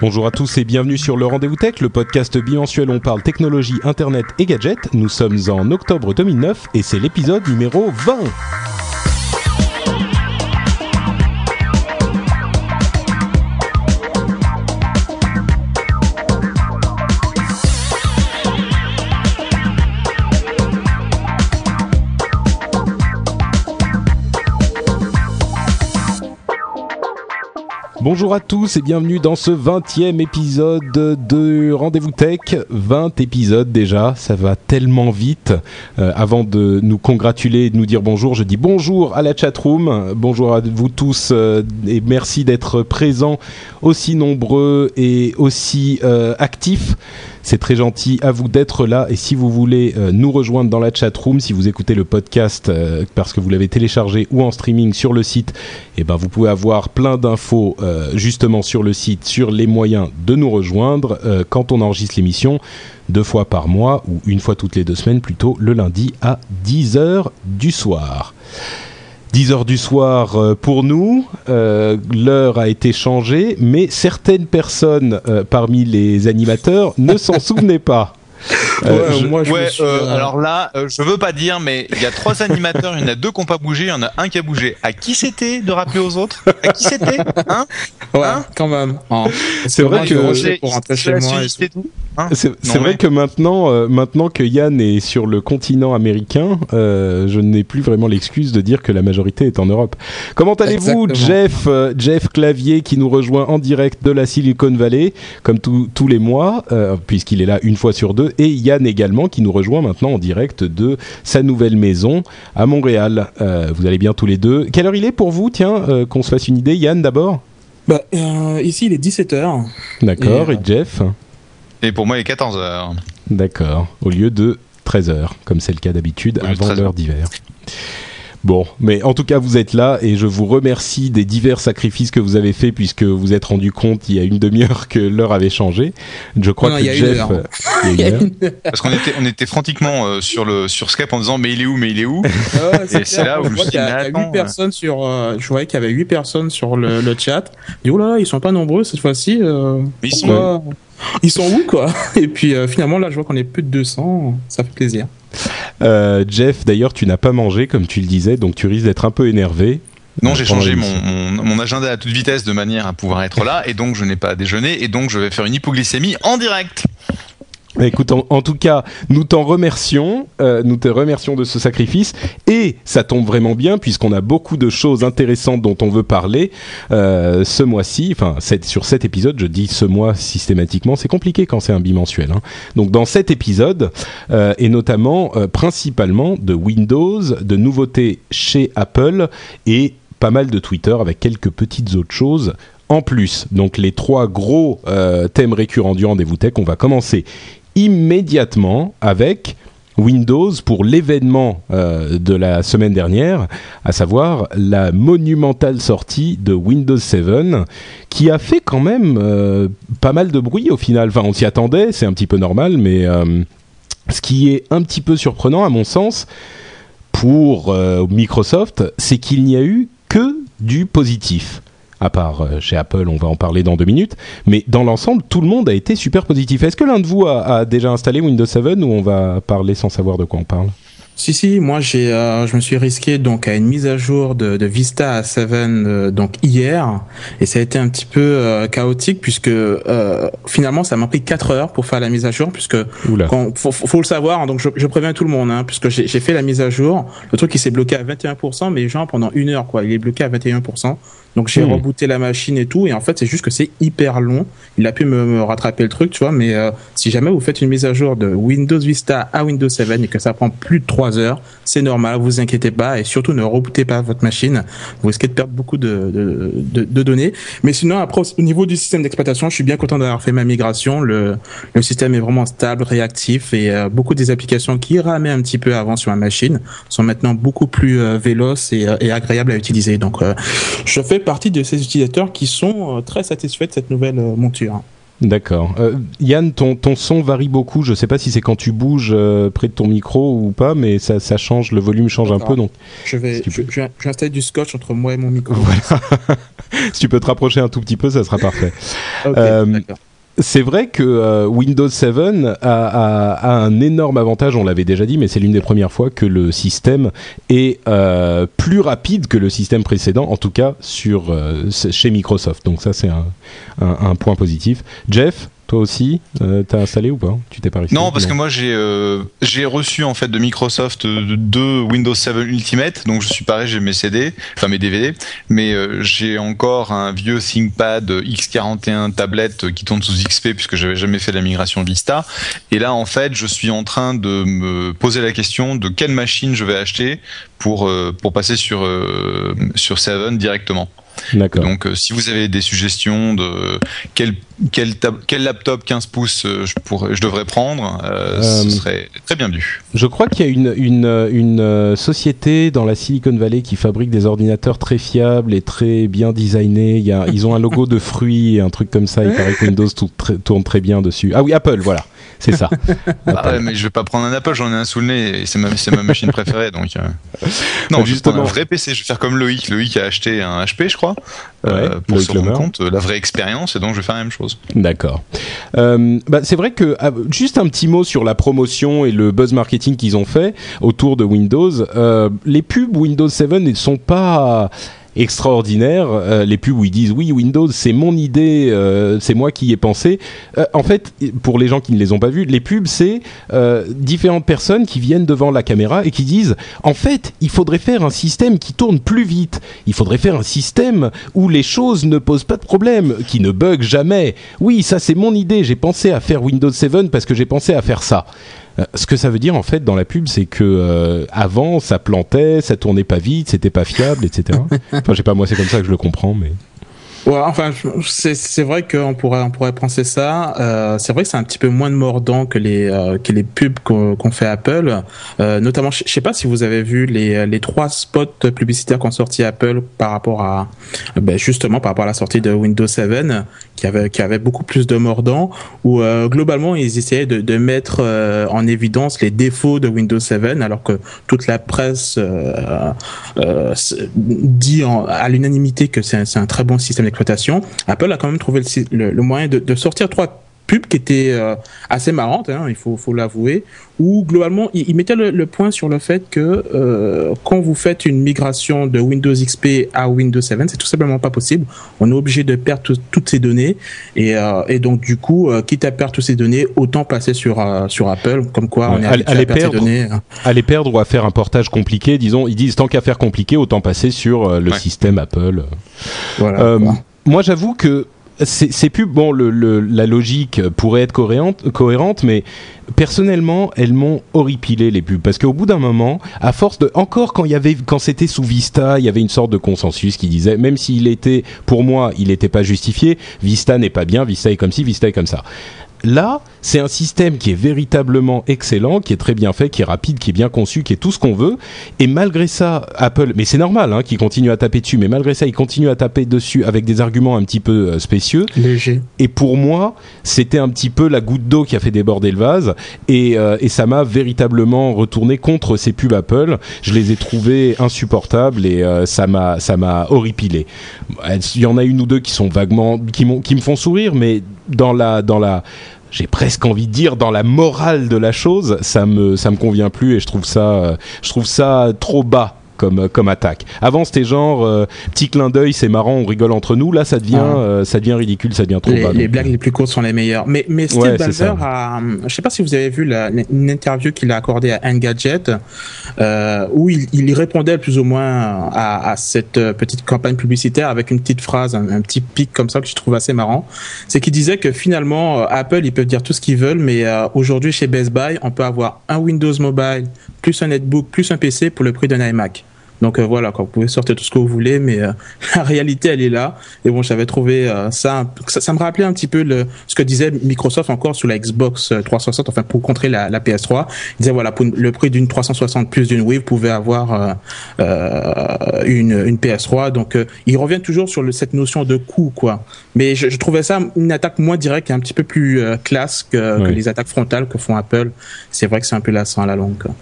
Bonjour à tous et bienvenue sur le Rendez-vous Tech, le podcast bimensuel où on parle technologie, internet et gadgets. Nous sommes en octobre 2009 et c'est l'épisode numéro 20. Bonjour à tous et bienvenue dans ce 20e épisode de Rendez-vous Tech. 20 épisodes déjà, ça va tellement vite. Euh, avant de nous congratuler et de nous dire bonjour, je dis bonjour à la chatroom, bonjour à vous tous euh, et merci d'être présents aussi nombreux et aussi euh, actifs. C'est très gentil à vous d'être là. Et si vous voulez euh, nous rejoindre dans la chat room, si vous écoutez le podcast euh, parce que vous l'avez téléchargé ou en streaming sur le site, eh ben vous pouvez avoir plein d'infos euh, justement sur le site sur les moyens de nous rejoindre quand on enregistre l'émission deux fois par mois ou une fois toutes les deux semaines plutôt le lundi à 10h du soir. 10 heures du soir euh, pour nous. Euh, L'heure a été changée, mais certaines personnes euh, parmi les animateurs ne s'en souvenaient pas. Euh, ouais, moi, je ouais, suis, euh, alors là, euh, je veux pas dire, mais il y a trois animateurs, il y en a deux qui n'ont pas bougé, il y en a un qui a bougé. À qui c'était de rappeler aux autres? À qui c'était? Hein? Ouais, hein? quand même. Oh. C'est vrai que pour rentrer chez moi. Hein? C'est vrai que maintenant, euh, maintenant que Yann est sur le continent américain, euh, je n'ai plus vraiment l'excuse de dire que la majorité est en Europe. Comment allez-vous, Jeff, Jeff Clavier, qui nous rejoint en direct de la Silicon Valley, comme tous les mois, puisqu'il est là une fois sur deux, et Yann également qui nous rejoint maintenant en direct de sa nouvelle maison à Montréal. Euh, vous allez bien tous les deux. Quelle heure il est pour vous? Tiens, euh, qu'on se fasse une idée. Yann d'abord bah, euh, Ici il est 17h. D'accord, et, Jeff? Et pour moi il est 14h. D'accord, au lieu de 13h, comme c'est le cas d'habitude avant l'heure d'hiver. Bon, mais en tout cas, vous êtes là et je vous remercie des divers sacrifices que vous avez faits puisque vous êtes rendu compte il y a une demi-heure que l'heure avait changé. Je crois que Jeff, il y a une heure. parce qu'on était, on était frantiquement euh, sur le sur Skype en disant mais il est où, mais il est où? Ah Et c'est là où je me suis dit, personnes sur, euh, je voyais qu'il y avait 8 personnes sur le, le chat. Et oh là là, ils sont pas nombreux cette fois-ci. Euh, mais ils sont, ils sont où quoi? Et puis finalement là, je vois qu'on est plus de 200. Ça fait plaisir. Euh, Jeff, d'ailleurs, tu n'as pas mangé, comme tu le disais, donc tu risques d'être un peu énervé. Non, j'ai changé mon, mon, agenda à toute vitesse de manière à pouvoir être là, et donc je n'ai pas déjeuné, et donc je vais faire une hypoglycémie en direct. Écoute, en, tout cas, nous t'en remercions, euh, nous te remercions de ce sacrifice, et ça tombe vraiment bien puisqu'on a beaucoup de choses intéressantes dont on veut parler euh, ce mois-ci. Enfin, sur cet épisode, je dis ce mois systématiquement, c'est compliqué quand c'est un bimensuel. Hein. Donc, dans cet épisode, euh, et notamment, principalement de Windows, de nouveautés chez Apple et pas mal de Twitter avec quelques petites autres choses en plus. Donc les trois gros thèmes récurrents du rendez-vous tech, on va commencer immédiatement avec Windows pour l'événement euh, de la semaine dernière, à savoir la monumentale sortie de Windows 7, qui a fait quand même euh, pas mal de bruit au final. Enfin, on s'y attendait, c'est un petit peu normal, mais euh, ce qui est un petit peu surprenant à mon sens pour Microsoft, c'est qu'il n'y a eu que du positif à part euh, chez Apple, on va en parler dans deux minutes. Mais dans l'ensemble, tout le monde a été super positif. Est-ce que l'un de vous a, déjà installé Windows 7 ou on va parler sans savoir de quoi on parle? Si si, moi j'ai, euh, je me suis risqué donc à une mise à jour de, de Vista à 7 euh, donc hier. Et ça a été un petit peu chaotique puisque finalement ça m'a pris 4 heures pour faire la mise à jour puisque quand, faut, faut, le savoir hein, donc je, je, préviens tout le monde hein, puisque j'ai fait la mise à jour. Le truc il s'est bloqué à 21% mais genre pendant une heure quoi il est bloqué à 21% Donc j'ai hmm. rebooté la machine et tout, et en fait c'est juste que c'est hyper long. Il a pu me, rattraper le truc, tu vois, mais euh, si jamais vous faites une mise à jour de Windows Vista à Windows 7 et que ça prend plus de 3 heures, c'est normal, vous inquiétez pas, et surtout ne rebootez pas votre machine, vous risquez de perdre beaucoup de, de, de, données. Mais sinon, après, au niveau du système d'exploitation, je suis bien content d'avoir fait ma migration. Le, le système est vraiment stable, réactif, et euh, beaucoup des applications qui ramaient un petit peu avant sur ma machine sont maintenant beaucoup plus euh, véloces et, et agréables à utiliser. Donc, je fais partie de ces utilisateurs qui sont euh, très satisfaits de cette nouvelle euh, monture. D'accord. Euh, Yann, ton, ton son varie beaucoup. Je ne sais pas si c'est quand tu bouges près de ton micro ou pas, mais ça, ça change, le volume change un peu. Donc, je vais, je, vais installer du scotch entre moi et mon micro. si tu peux te rapprocher un tout petit peu, ça sera parfait. okay, c'est vrai que euh, Windows 7 a, un énorme avantage, on l'avait déjà dit, mais c'est l'une des premières fois que le système est euh, plus rapide que le système précédent, en tout cas euh, chez Microsoft. Donc ça, c'est un, point positif. Jeff, toi aussi, euh, t'as installé ou pas? Tu t'es pas Non, parce que moi j'ai euh, j'ai reçu en fait de Microsoft euh, deux Windows 7 Ultimate, donc je suis pareil, j'ai mes CD, enfin mes DVD, mais j'ai encore un vieux ThinkPad X41 tablette qui tourne sous XP puisque j'avais jamais fait la migration Vista. Et là en fait, je suis en train de me poser la question de quelle machine je vais acheter pour pour passer sur sur 7 directement. Donc, euh, si vous avez des suggestions de quel, quel, quel laptop 15 pouces euh, je, pourrais, je devrais prendre, euh, ce serait très bien vu. Je crois qu'il y a une, une, une, société dans la Silicon Valley qui fabrique des ordinateurs très fiables et très bien designés. Il y a, ils ont un logo de fruits et un truc comme ça. Il paraît que Windows tourne très bien dessus. Ah oui, Apple, voilà c'est ça. ah mais je vais pas prendre un Apple, j'en ai un sous le nez, et c'est ma, ma machine préférée, donc. Euh. Non, justement, un vrai PC. Je vais faire comme Loïc. Loïc a acheté un HP, je crois, euh, pour se rendre compte la vraie expérience, et donc je vais faire la même chose. D'accord. Euh, bah, c'est vrai que ah, juste un petit mot sur la promotion et le buzz marketing qu'ils ont fait autour de Windows. les pubs Windows 7 ne sont pas extraordinaire. Euh, les pubs où ils disent oui Windows c'est mon idée, euh, c'est moi qui y ai pensé. Euh, en fait, pour les gens qui ne les ont pas vus, les pubs c'est différentes personnes qui viennent devant la caméra et qui disent en fait il faudrait faire un système qui tourne plus vite. Il faudrait faire un système où les choses ne posent pas de problème, qui ne bug jamais. Oui ça c'est mon idée. J'ai pensé à faire Windows 7 parce que j'ai pensé à faire ça. Euh, ce que ça veut dire en fait dans la pub, c'est que euh, avant ça plantait, ça tournait pas vite, c'était pas fiable, etc. enfin, je sais pas, moi c'est comme ça que je le comprends, mais. Ouais, enfin, c'est vrai qu'on pourrait on pourrait penser ça. Euh, c'est vrai que c'est un petit peu moins de mordant que les euh, que les pubs qu'on fait Apple. Euh, notamment, je sais pas si vous avez vu les les trois spots publicitaires qu'ont sorti Apple par rapport à ben justement par rapport à la sortie de Windows 7 qui avait qui avait beaucoup plus de mordant où globalement ils essayaient de, mettre en évidence les défauts de Windows 7 alors que toute la presse dit à l'unanimité que c'est un très bon système Apple a quand même trouvé le, moyen de, sortir trois pubs qui étaient euh, assez marrantes, hein, il faut, l'avouer, où globalement, il, mettait le, point sur le fait que euh, quand vous faites une migration de Windows XP à Windows 7, c'est tout simplement pas possible. On est obligé de perdre toutes ces données, et, euh, donc du coup, quitte à perdre toutes ces données, autant passer sur sur Apple, comme quoi on est à, à, les perdre, données. Hein. À les perdre ou à faire un portage compliqué, disons, ils disent tant qu'à faire compliqué, autant passer sur le système Apple. Voilà moi, j'avoue que c'est plus bon. La logique pourrait être cohérente, cohérente, mais personnellement, elles m'ont horripilé les pubs parce qu'au bout d'un moment, à force de encore quand il y avait quand c'était sous Vista, il y avait une sorte de consensus qui disait même s'il était pour moi, il n'était pas justifié, Vista n'est pas bien, Vista est comme ci, Vista est comme ça. Là, c'est un système qui est véritablement excellent, qui est très bien fait, qui est rapide, qui est bien conçu, qui est tout ce qu'on veut. Et malgré ça, Apple, mais c'est normal hein, qu'il continue à taper dessus, mais malgré ça, il continue à taper dessus avec des arguments un petit peu euh, spécieux. Léger. Et pour moi, c'était un petit peu la goutte d'eau qui a fait déborder le vase. Et, euh, et ça m'a véritablement retourné contre ces pubs Apple. Je les ai trouvés insupportables et euh, ça m'a ça m'a horripilé. Il y en a une ou deux qui sont vaguement qui, qui me font sourire, mais dans la dans la j'ai presque envie de dire dans la morale de la chose, ça me ça me convient plus et je trouve ça je trouve ça trop bas comme comme attaque. Avant c'était genre euh, petit clin d'œil, c'est marrant, on rigole entre nous. Là ça devient euh, ça devient ridicule, ça devient trop Les, bas. les blagues les plus courtes sont les meilleures. Mais, mais Steve Ouais, Ballmer a, je sais pas si vous avez vu la, une interview qu'il a accordée à Engadget, euh, où il, répondait plus ou moins à, à cette euh, petite campagne publicitaire avec une petite phrase, un, un petit pic comme ça que je trouve assez marrant. C'est qu'il disait que finalement, euh, Apple, ils peuvent dire tout ce qu'ils veulent, mais euh, aujourd'hui chez Best Buy, on peut avoir un Windows Mobile, plus un netbook, plus un PC pour le prix d'un iMac. Donc euh, voilà, quoi, vous pouvez sortir tout ce que vous voulez, mais euh, la réalité, elle est là. Et bon, j'avais trouvé euh, ça, ça, ça me rappelait un petit peu le, ce que disait Microsoft encore sur la Xbox euh, 360, enfin pour contrer la, la PS3. Il disait voilà, pour le prix d'une 360 plus d'une Wii, vous pouvez avoir euh, euh, une, une PS3. Donc euh, ils reviennent toujours sur le, cette notion de coût, quoi. Mais je, je trouvais ça une attaque moins directe et un petit peu plus euh, classe que, les attaques frontales que font Apple. C'est vrai que c'est un peu lassant à la longue. quoi.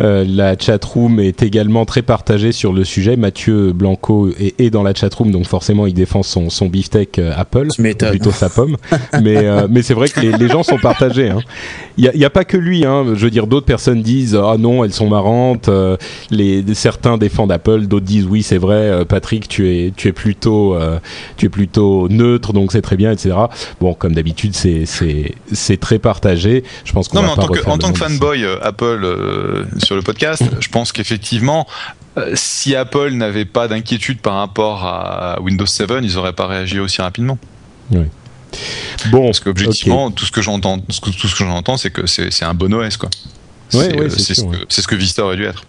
Euh, la chatroom est également très partagée sur le sujet. Mathieu Blanco est, est dans la chatroom, donc forcément il défend son, son beefsteak euh, Apple, plutôt sa pomme. mais euh, mais c'est vrai que les, les gens sont partagés. hein. Il y a, il y a pas que lui. Hein. Je veux dire, d'autres personnes disent ah non, elles sont marrantes. Euh, les certains défendent Apple, d'autres disent oui, c'est vrai. Patrick, tu es tu es plutôt euh, tu es plutôt neutre, donc c'est très bien, etc. Bon, comme d'habitude, c'est c'est c'est très partagé. Je pense qu'on Non, va mais en pas tant que, en tant que fanboy euh, Apple euh, sur le podcast, je pense qu'effectivement, si Apple n'avait pas d'inquiétude par rapport à Windows 7, ils n'auraient pas réagi aussi rapidement. Bon, Parce qu'objectivement, tout ce que j'entends, tout ce que, j'entends, c'est que c'est un bon OS, quoi. Ouais, c'est ouais, euh, ce, que- c'est ce que Vista aurait dû être.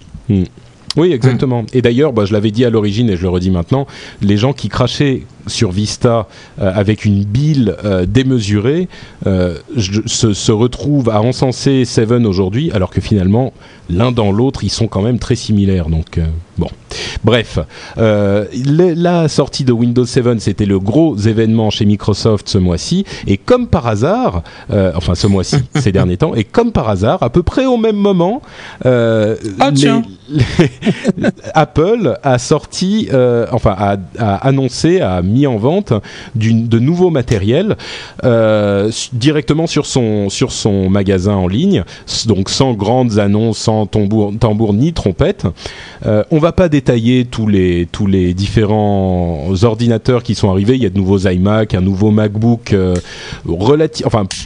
Oui, exactement. Et d'ailleurs, bah, je l'avais dit à l'origine et je le redis maintenant, les gens qui crachaient sur Vista euh, avec une bile euh, démesurée euh, je- se, se retrouvent à encenser Seven aujourd'hui, alors que finalement, l'un dans l'autre, ils sont quand même très similaires. Donc, bon. Bref, euh, le- la sortie de Windows 7, c'était le gros événement chez Microsoft ce mois-ci. Et comme par hasard, euh, enfin ce mois-ci, ces derniers temps, et comme par hasard, à peu près au même moment, euh, Ah, les- Apple a sorti, enfin a, a annoncé, a mis en vente de nouveaux matériels directement sur son sur son magasin en ligne, donc sans grandes annonces, sans tambour, tambour ni trompette. On va pas détailler tous les tous les différents ordinateurs qui sont arrivés. Il y a de nouveaux iMac, un nouveau MacBook euh,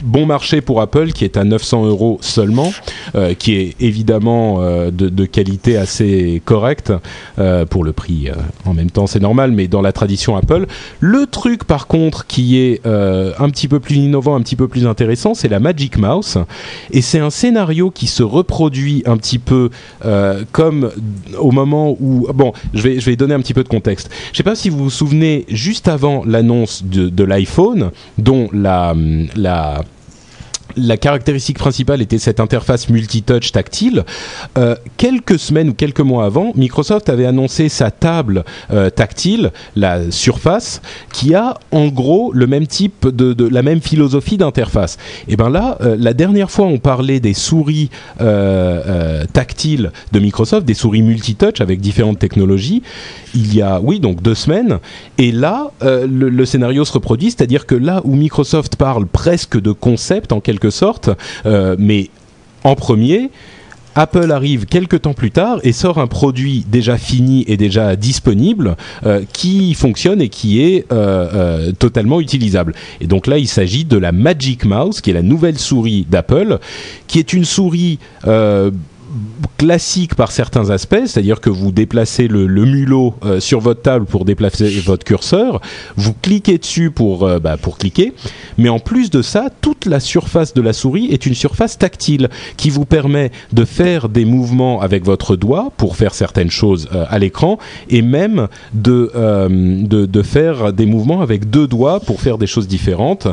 bon marché pour Apple qui est à 900 euros seulement, euh, qui est évidemment euh, de, qualité assez correcte euh, pour le prix. en même temps, c'est normal, mais dans la tradition Apple, le truc par contre qui est un petit peu plus innovant, un petit peu plus intéressant, c'est la Magic Mouse, et c'est un scénario qui se reproduit un petit peu comme au moment où bon, je vais je vais donner un petit peu de contexte. Je sais pas si vous vous souvenez juste avant l'annonce de, de l'iPhone, dont la la la caractéristique principale était cette interface multitouch tactile. Euh, quelques semaines ou quelques mois avant, Microsoft avait annoncé sa table euh, tactile, la Surface, qui a en gros le même type de, la même philosophie d'interface. Et ben là, euh, la dernière fois, on parlait des souris tactiles de Microsoft, des souris multitouch avec différentes technologies. Il y a, oui, donc deux semaines. Et là, le, le scénario se reproduit, c'est-à-dire que là où Microsoft parle presque de concept en quelque sorte, euh, mais en premier, Apple arrive quelques temps plus tard et sort un produit déjà fini et déjà disponible euh, qui fonctionne et qui est euh, totalement utilisable. Et donc là, il s'agit de la Magic Mouse, qui est la nouvelle souris d'Apple, qui est une souris classique par certains aspects, c'est-à-dire que vous déplacez le, mulot euh, sur votre table pour déplacer votre curseur, vous cliquez dessus pour, euh, bah, pour cliquer, mais en plus de ça, toute la surface de la souris est une surface tactile qui vous permet de faire des mouvements avec votre doigt pour faire certaines choses euh, à l'écran et même de, de, de faire des mouvements avec deux doigts pour faire des choses différentes,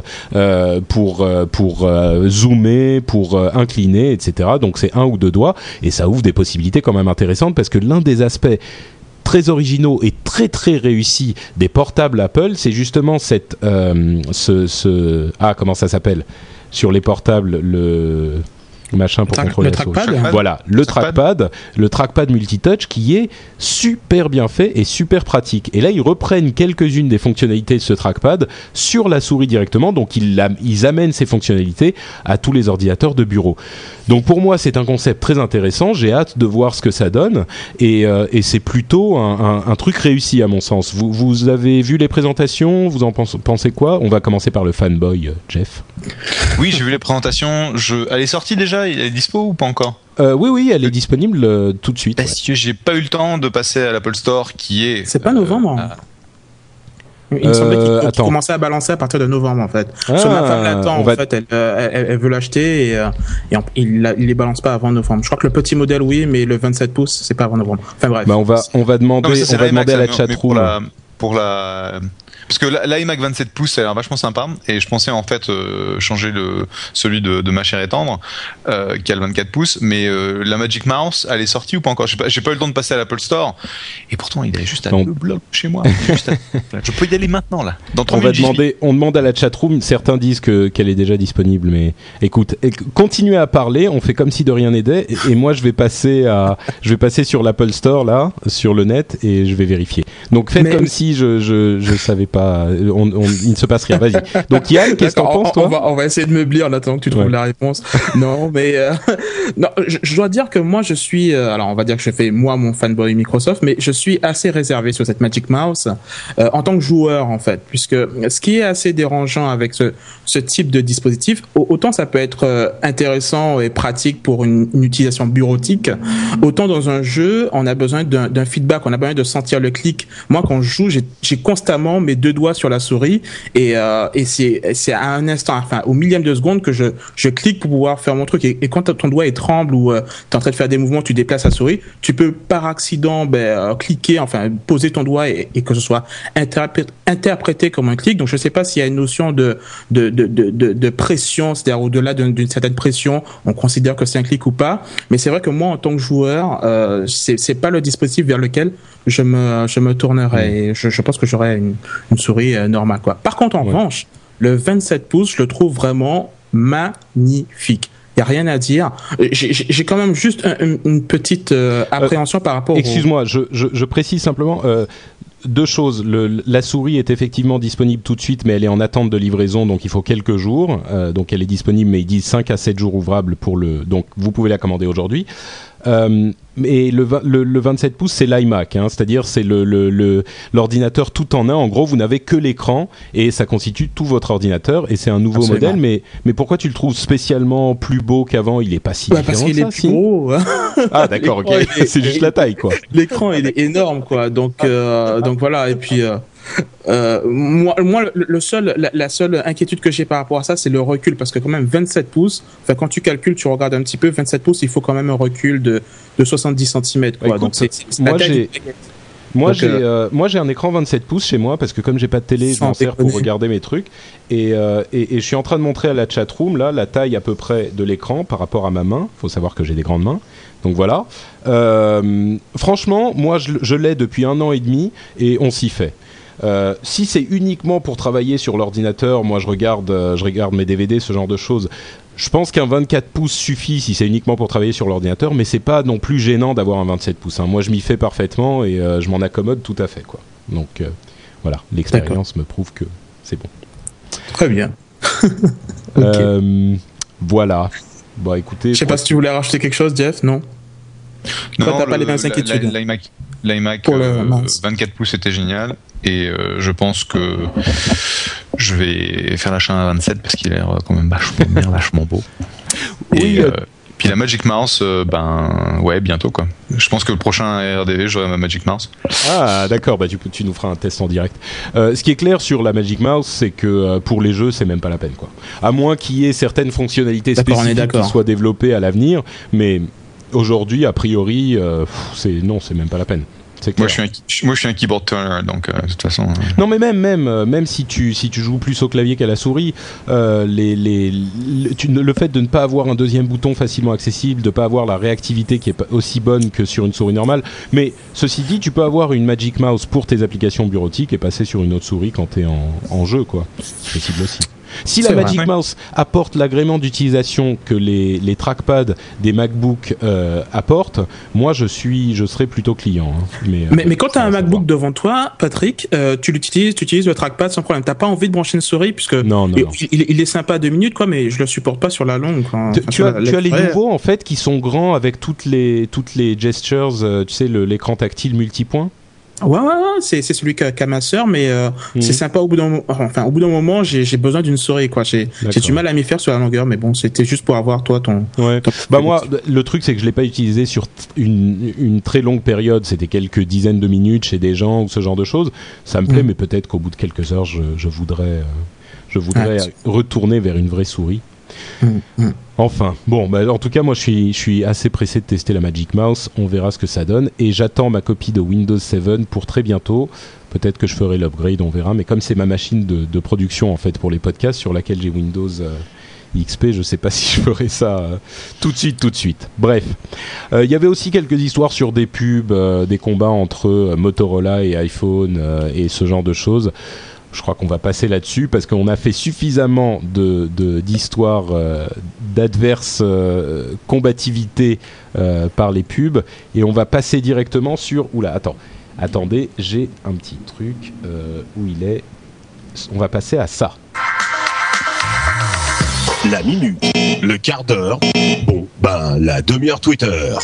pour, pour zoomer, pour incliner, etc. Donc c'est un ou deux doigts et ça ouvre des possibilités quand même intéressantes parce que l'un des aspects très originaux et très très réussis des portables Apple, c'est justement cette euh, ce, ce ah comment ça s'appelle? Sur les portables le machin pour contrôler le trackpad Voilà, le Trackpad. trackpad, le trackpad multitouch qui est super bien fait et super pratique. Et là, ils reprennent quelques-unes des fonctionnalités de ce trackpad sur la souris directement, donc ils, ils amènent ces fonctionnalités à tous les ordinateurs de bureau. Donc pour moi, c'est un concept très intéressant. J'ai hâte de voir ce que ça donne, et, euh, et c'est plutôt un, un- un truc réussi à mon sens. Vous, vous avez vu les présentations? Vous en pensez, pensez quoi? On va commencer par le fanboy, euh, Jeff. Oui, j'ai vu les présentations. Je... Elle est sortie déjà Elle est dispo ou pas encore? Euh, oui, oui, elle est disponible euh, tout de suite. ouais. Parce que j'ai pas eu le temps de passer à l'Apple Store qui est. C'est pas euh, novembre. à- Il me semblait qu'il Euh, faut attends. commencer à balancer à partir de novembre en fait. Que Ah, ma femme l'attend on en va- fait, elle, euh, elle, elle veut l'acheter et, euh, il, la- il les balance pas avant novembre. Je crois que le petit modèle oui, mais le 27 pouces c'est pas avant novembre. Enfin bref. Bah, on va, on va demander, Non, ça, on va demander à la chatroom. Pour la, pour la... Parce que l'iMac 27 pouces, ça a l'air vachement sympa. Et je pensais en fait euh, changer le, celui de, de ma chère et tendre, euh, qui a le 24 pouces. Mais euh, la Magic Mouse, elle est sortie ou pas encore? J'ai pas, pas eu le temps de passer à l'Apple Store. Et pourtant, il est juste à Non. deux blocs chez moi. À- Je peux y aller maintenant là. Dans On va demander, on demande à la chatroom. Certains disent que qu'elle est déjà disponible, mais écoute, continuez à parler. On fait comme si de rien n'était. Et, et moi, je vais passer à, je vais passer sur l'Apple Store là, sur le net, et je vais vérifier. Donc faites Mais- comme si je, je, je savais pas. On, on- il ne se passe rien. Vas-y. Donc Yann, qu'est-ce que t'en penses on, toi on va, on va essayer de meublir en attendant que tu trouves Ouais. la réponse. non, mais euh, non, je, je dois dire que moi je suis, euh, alors on va dire que je fais moi mon fanboy Microsoft, mais je suis assez réservé sur cette Magic Mouse euh, en tant que joueur en fait, puisque ce qui est assez dérangeant avec ce, ce type de dispositif, au- autant ça peut être intéressant et pratique pour une, une utilisation bureautique, autant dans un jeu on a besoin d'un feedback, on a besoin de sentir le clic. Moi quand je joue, j'ai constamment mes deux doigts sur la souris et, euh, et c'est à un instant, enfin au millième de seconde que je je clique pour pouvoir faire mon truc. Et, et quand ton doigt est tremble ou euh, tu es en train de faire des mouvements, tu déplaces la souris, tu peux par accident ben, euh, cliquer, enfin poser ton doigt et, et que ce soit interpré- interprété comme un clic. Donc je sais pas s'il y a une notion de de de de, pression, c'est-à-dire au-delà d'une certaine pression, on considère que c'est un clic ou pas. Mais c'est vrai que moi en tant que joueur, euh, c'est pas le dispositif vers lequel je me je me tournerai. Et je, je pense que j'aurai une, une souris euh, normale quoi. Par contre en Ouais. revanche, le 27 pouces, je le trouve vraiment magnifique. Il y a rien à dire. J'ai j'ai- quand même juste un- une, petite euh, appréhension par rapport au... Excuse-moi, je, je, je précise simplement euh, deux choses. Le, la souris est effectivement disponible tout de suite, mais elle est en attente de livraison, donc il faut quelques jours. Euh, donc elle est disponible, mais ils disent 5 à 7 jours ouvrables pour le. Donc vous pouvez la commander aujourd'hui. Euh, et le, le, le 27 pouces, c'est l'iMac, hein, c'est-à-dire c'est le, l'ordinateur tout en un. En gros, vous n'avez que l'écran et ça constitue tout votre ordinateur. Et c'est un nouveau Absolument. modèle, mais, mais pourquoi tu le trouves spécialement plus beau qu'avant? Il est pas si Ouais, parce qu'il est plus si gros. hein. Ah d'accord, ok. C'est juste la taille, quoi. L'écran il est énorme quoi. Donc euh, donc voilà et puis euh, euh, moi moi le, le seul la, la seule inquiétude que j'ai par rapport à ça c'est le recul parce que quand même 27 pouces. Enfin quand tu calcules tu regardes un petit peu 27 pouces il faut quand même un recul de de 70 cm quoi. Écoute, donc c'est moi, j'ai-. Moi j'ai euh, euh, moi j'ai un écran 27 pouces chez moi parce que comme j'ai pas de télé, je m'en sers pour regarder mes trucs et, euh, et, et je suis en train de montrer à la chat room là la taille à peu près de l'écran par rapport à ma main. Faut savoir que j'ai des grandes mains. Donc voilà. Euh, franchement, moi je, je l'ai depuis un an et demi et on s'y fait. Euh, si c'est uniquement pour travailler sur l'ordinateur, moi je regarde, euh, je regarde mes DVD, ce genre de choses. Je pense qu'un 24 pouces suffit si c'est uniquement pour travailler sur l'ordinateur, mais c'est pas non plus gênant d'avoir un 27 pouces. hein. Moi, je m'y fais parfaitement et euh, je m'en accommode tout à fait, quoi. Donc euh, voilà, l'expérience me prouve que c'est bon. Très bien. Euh, voilà. Bon, écoutez, Je sais pas si tu voulais rajouter quelque chose Jeff non? Non, Toi, t'as pas les mêmes inquiétudes. L'iMac, l'iMac Pour le euh, mouse. 24 pouces était génial et euh, je pense que je vais faire l'achat à 27 parce qu'il a l'air quand même vachement bien, vachement beau. Oui, et, euh, euh, puis la Magic Mouse, euh, ben ouais, bientôt quoi. Je pense que le prochain RDV, j'aurai ma Magic Mouse. Ah d'accord, bah tu, tu nous feras un test en direct. Euh, ce qui est clair sur la Magic Mouse, c'est que euh, pour les jeux, c'est même pas la peine quoi. À moins qu'il y ait certaines fonctionnalités spécifiques qui soient développées à l'avenir, mais aujourd'hui, a priori, euh, c'est non, c'est même pas la peine. Moi, je suis un, moi, je suis un keyboard turner, donc euh, de toute façon. euh, Non mais même même euh, même si tu si tu joues plus au clavier qu'à la souris, euh, les, les le, tu ne- le fait de ne pas avoir un deuxième bouton facilement accessible, de pas avoir la réactivité qui est aussi bonne que sur une souris normale. Mais ceci dit, tu peux avoir une Magic Mouse pour tes applications bureautiques et passer sur une autre souris quand tu es en, en jeu quoi. C'est possible aussi. Si la Magic Mouse apporte l'agrément d'utilisation que les, les trackpads des MacBook euh, apportent, moi je suis, je serais plutôt client. Hein. Mais, mais, mais, quand tu as un MacBook devant toi, Patrick, tu l'utilises, tu utilises le trackpad sans problème. T'as pas envie de brancher une souris puisque non, non, il, il, est sympa deux minutes quoi, mais je le supporte pas sur la longue. tu, as, tu as les nouveaux en fait qui sont grands avec toutes les toutes les gestures, tu sais l'écran tactile multipoint? Ouais, ouais, ouais c'est, celui qu'a, ma sœur, mais euh, mhm. c'est sympa au bout d'un enfin au bout d'un moment, j'ai, besoin d'une souris quoi. J'ai, du mal à m'y faire sur la longueur, mais bon, c'était juste pour avoir toi ton. Ouais. bah moi, le truc c'est que je l'ai pas utilisé sur une, une très longue période. C'était quelques dizaines de minutes chez des gens ou ce genre de choses. Ça me plaît, mhm. mais peut-être qu'au bout de quelques heures, je, je voudrais, euh, je voudrais ah, retourner vers une vraie souris. Mhm. Enfin, bon, bah, en tout cas, moi, je suis, assez pressé de tester la Magic Mouse. On verra ce que ça donne. Et j'attends ma copie de Windows 7 pour très bientôt. Peut-être que je ferai l'upgrade, on verra. Mais comme c'est ma machine de, production, en fait, pour les podcasts, sur laquelle j'ai Windows euh, XP, je sais pas si je ferai ça euh, tout de suite, tout de suite. Bref. Euh, il y avait aussi quelques histoires sur des pubs, des combats entre Motorola et iPhone et ce genre de choses je crois qu'on va passer là-dessus parce qu'on a fait suffisamment de, d'histoires euh, d'adverse euh, combativité euh, par les pubs et on va passer directement sur. Oula, attends, attendez, j'ai un petit truc où il est. On va passer à ça. La minute, le quart d'heure, bon, ben la demi-heure Twitter.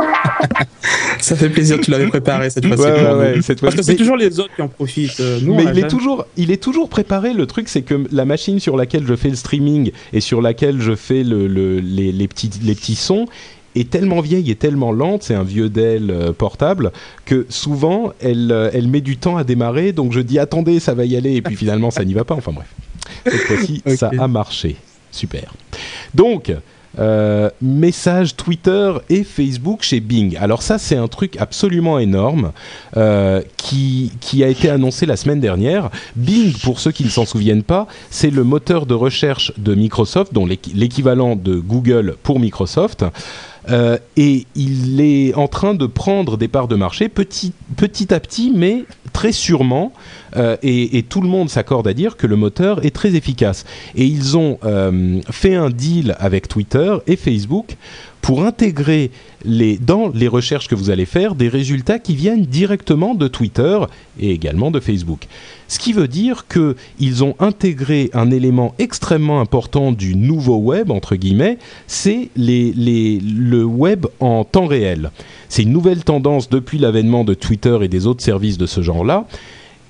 Ça fait plaisir, tu l'avais préparé cette fois-ci. Parce que c'est toujours les autres qui en profitent. Euh, mais il est, toujours, il est toujours préparé. Le truc, c'est que la machine sur laquelle je fais le streaming et sur laquelle je fais le, les, petits, les petits sons est tellement vieille et tellement lente, c'est un vieux Dell euh, portable, que souvent elle, euh, elle met du temps à démarrer. Donc je dis attendez, ça va y aller, et puis finalement ça n'y va pas. Enfin bref, cette fois-ci ça a marché. Super. Donc, euh, messages Twitter et Facebook chez Bing. Alors ça, c'est un truc absolument énorme euh, qui, qui a été annoncé la semaine dernière. Bing, pour ceux qui ne s'en souviennent pas, c'est le moteur de recherche de Microsoft, dont l'équivalent de Google pour Microsoft. Euh, et il est en train de prendre des parts de marché petit, petit à petit, mais très sûrement. Euh, et, tout le monde s'accorde à dire que le moteur est très efficace. Et ils ont euh, fait un deal avec Twitter et Facebook pour intégrer les, dans les recherches que vous allez faire des résultats qui viennent directement de Twitter et également de Facebook. Ce qui veut dire qu'ils ont intégré un élément extrêmement important du nouveau web, entre guillemets, c'est le web en temps réel. C'est une nouvelle tendance depuis l'avènement de Twitter et des autres services de ce genre-là,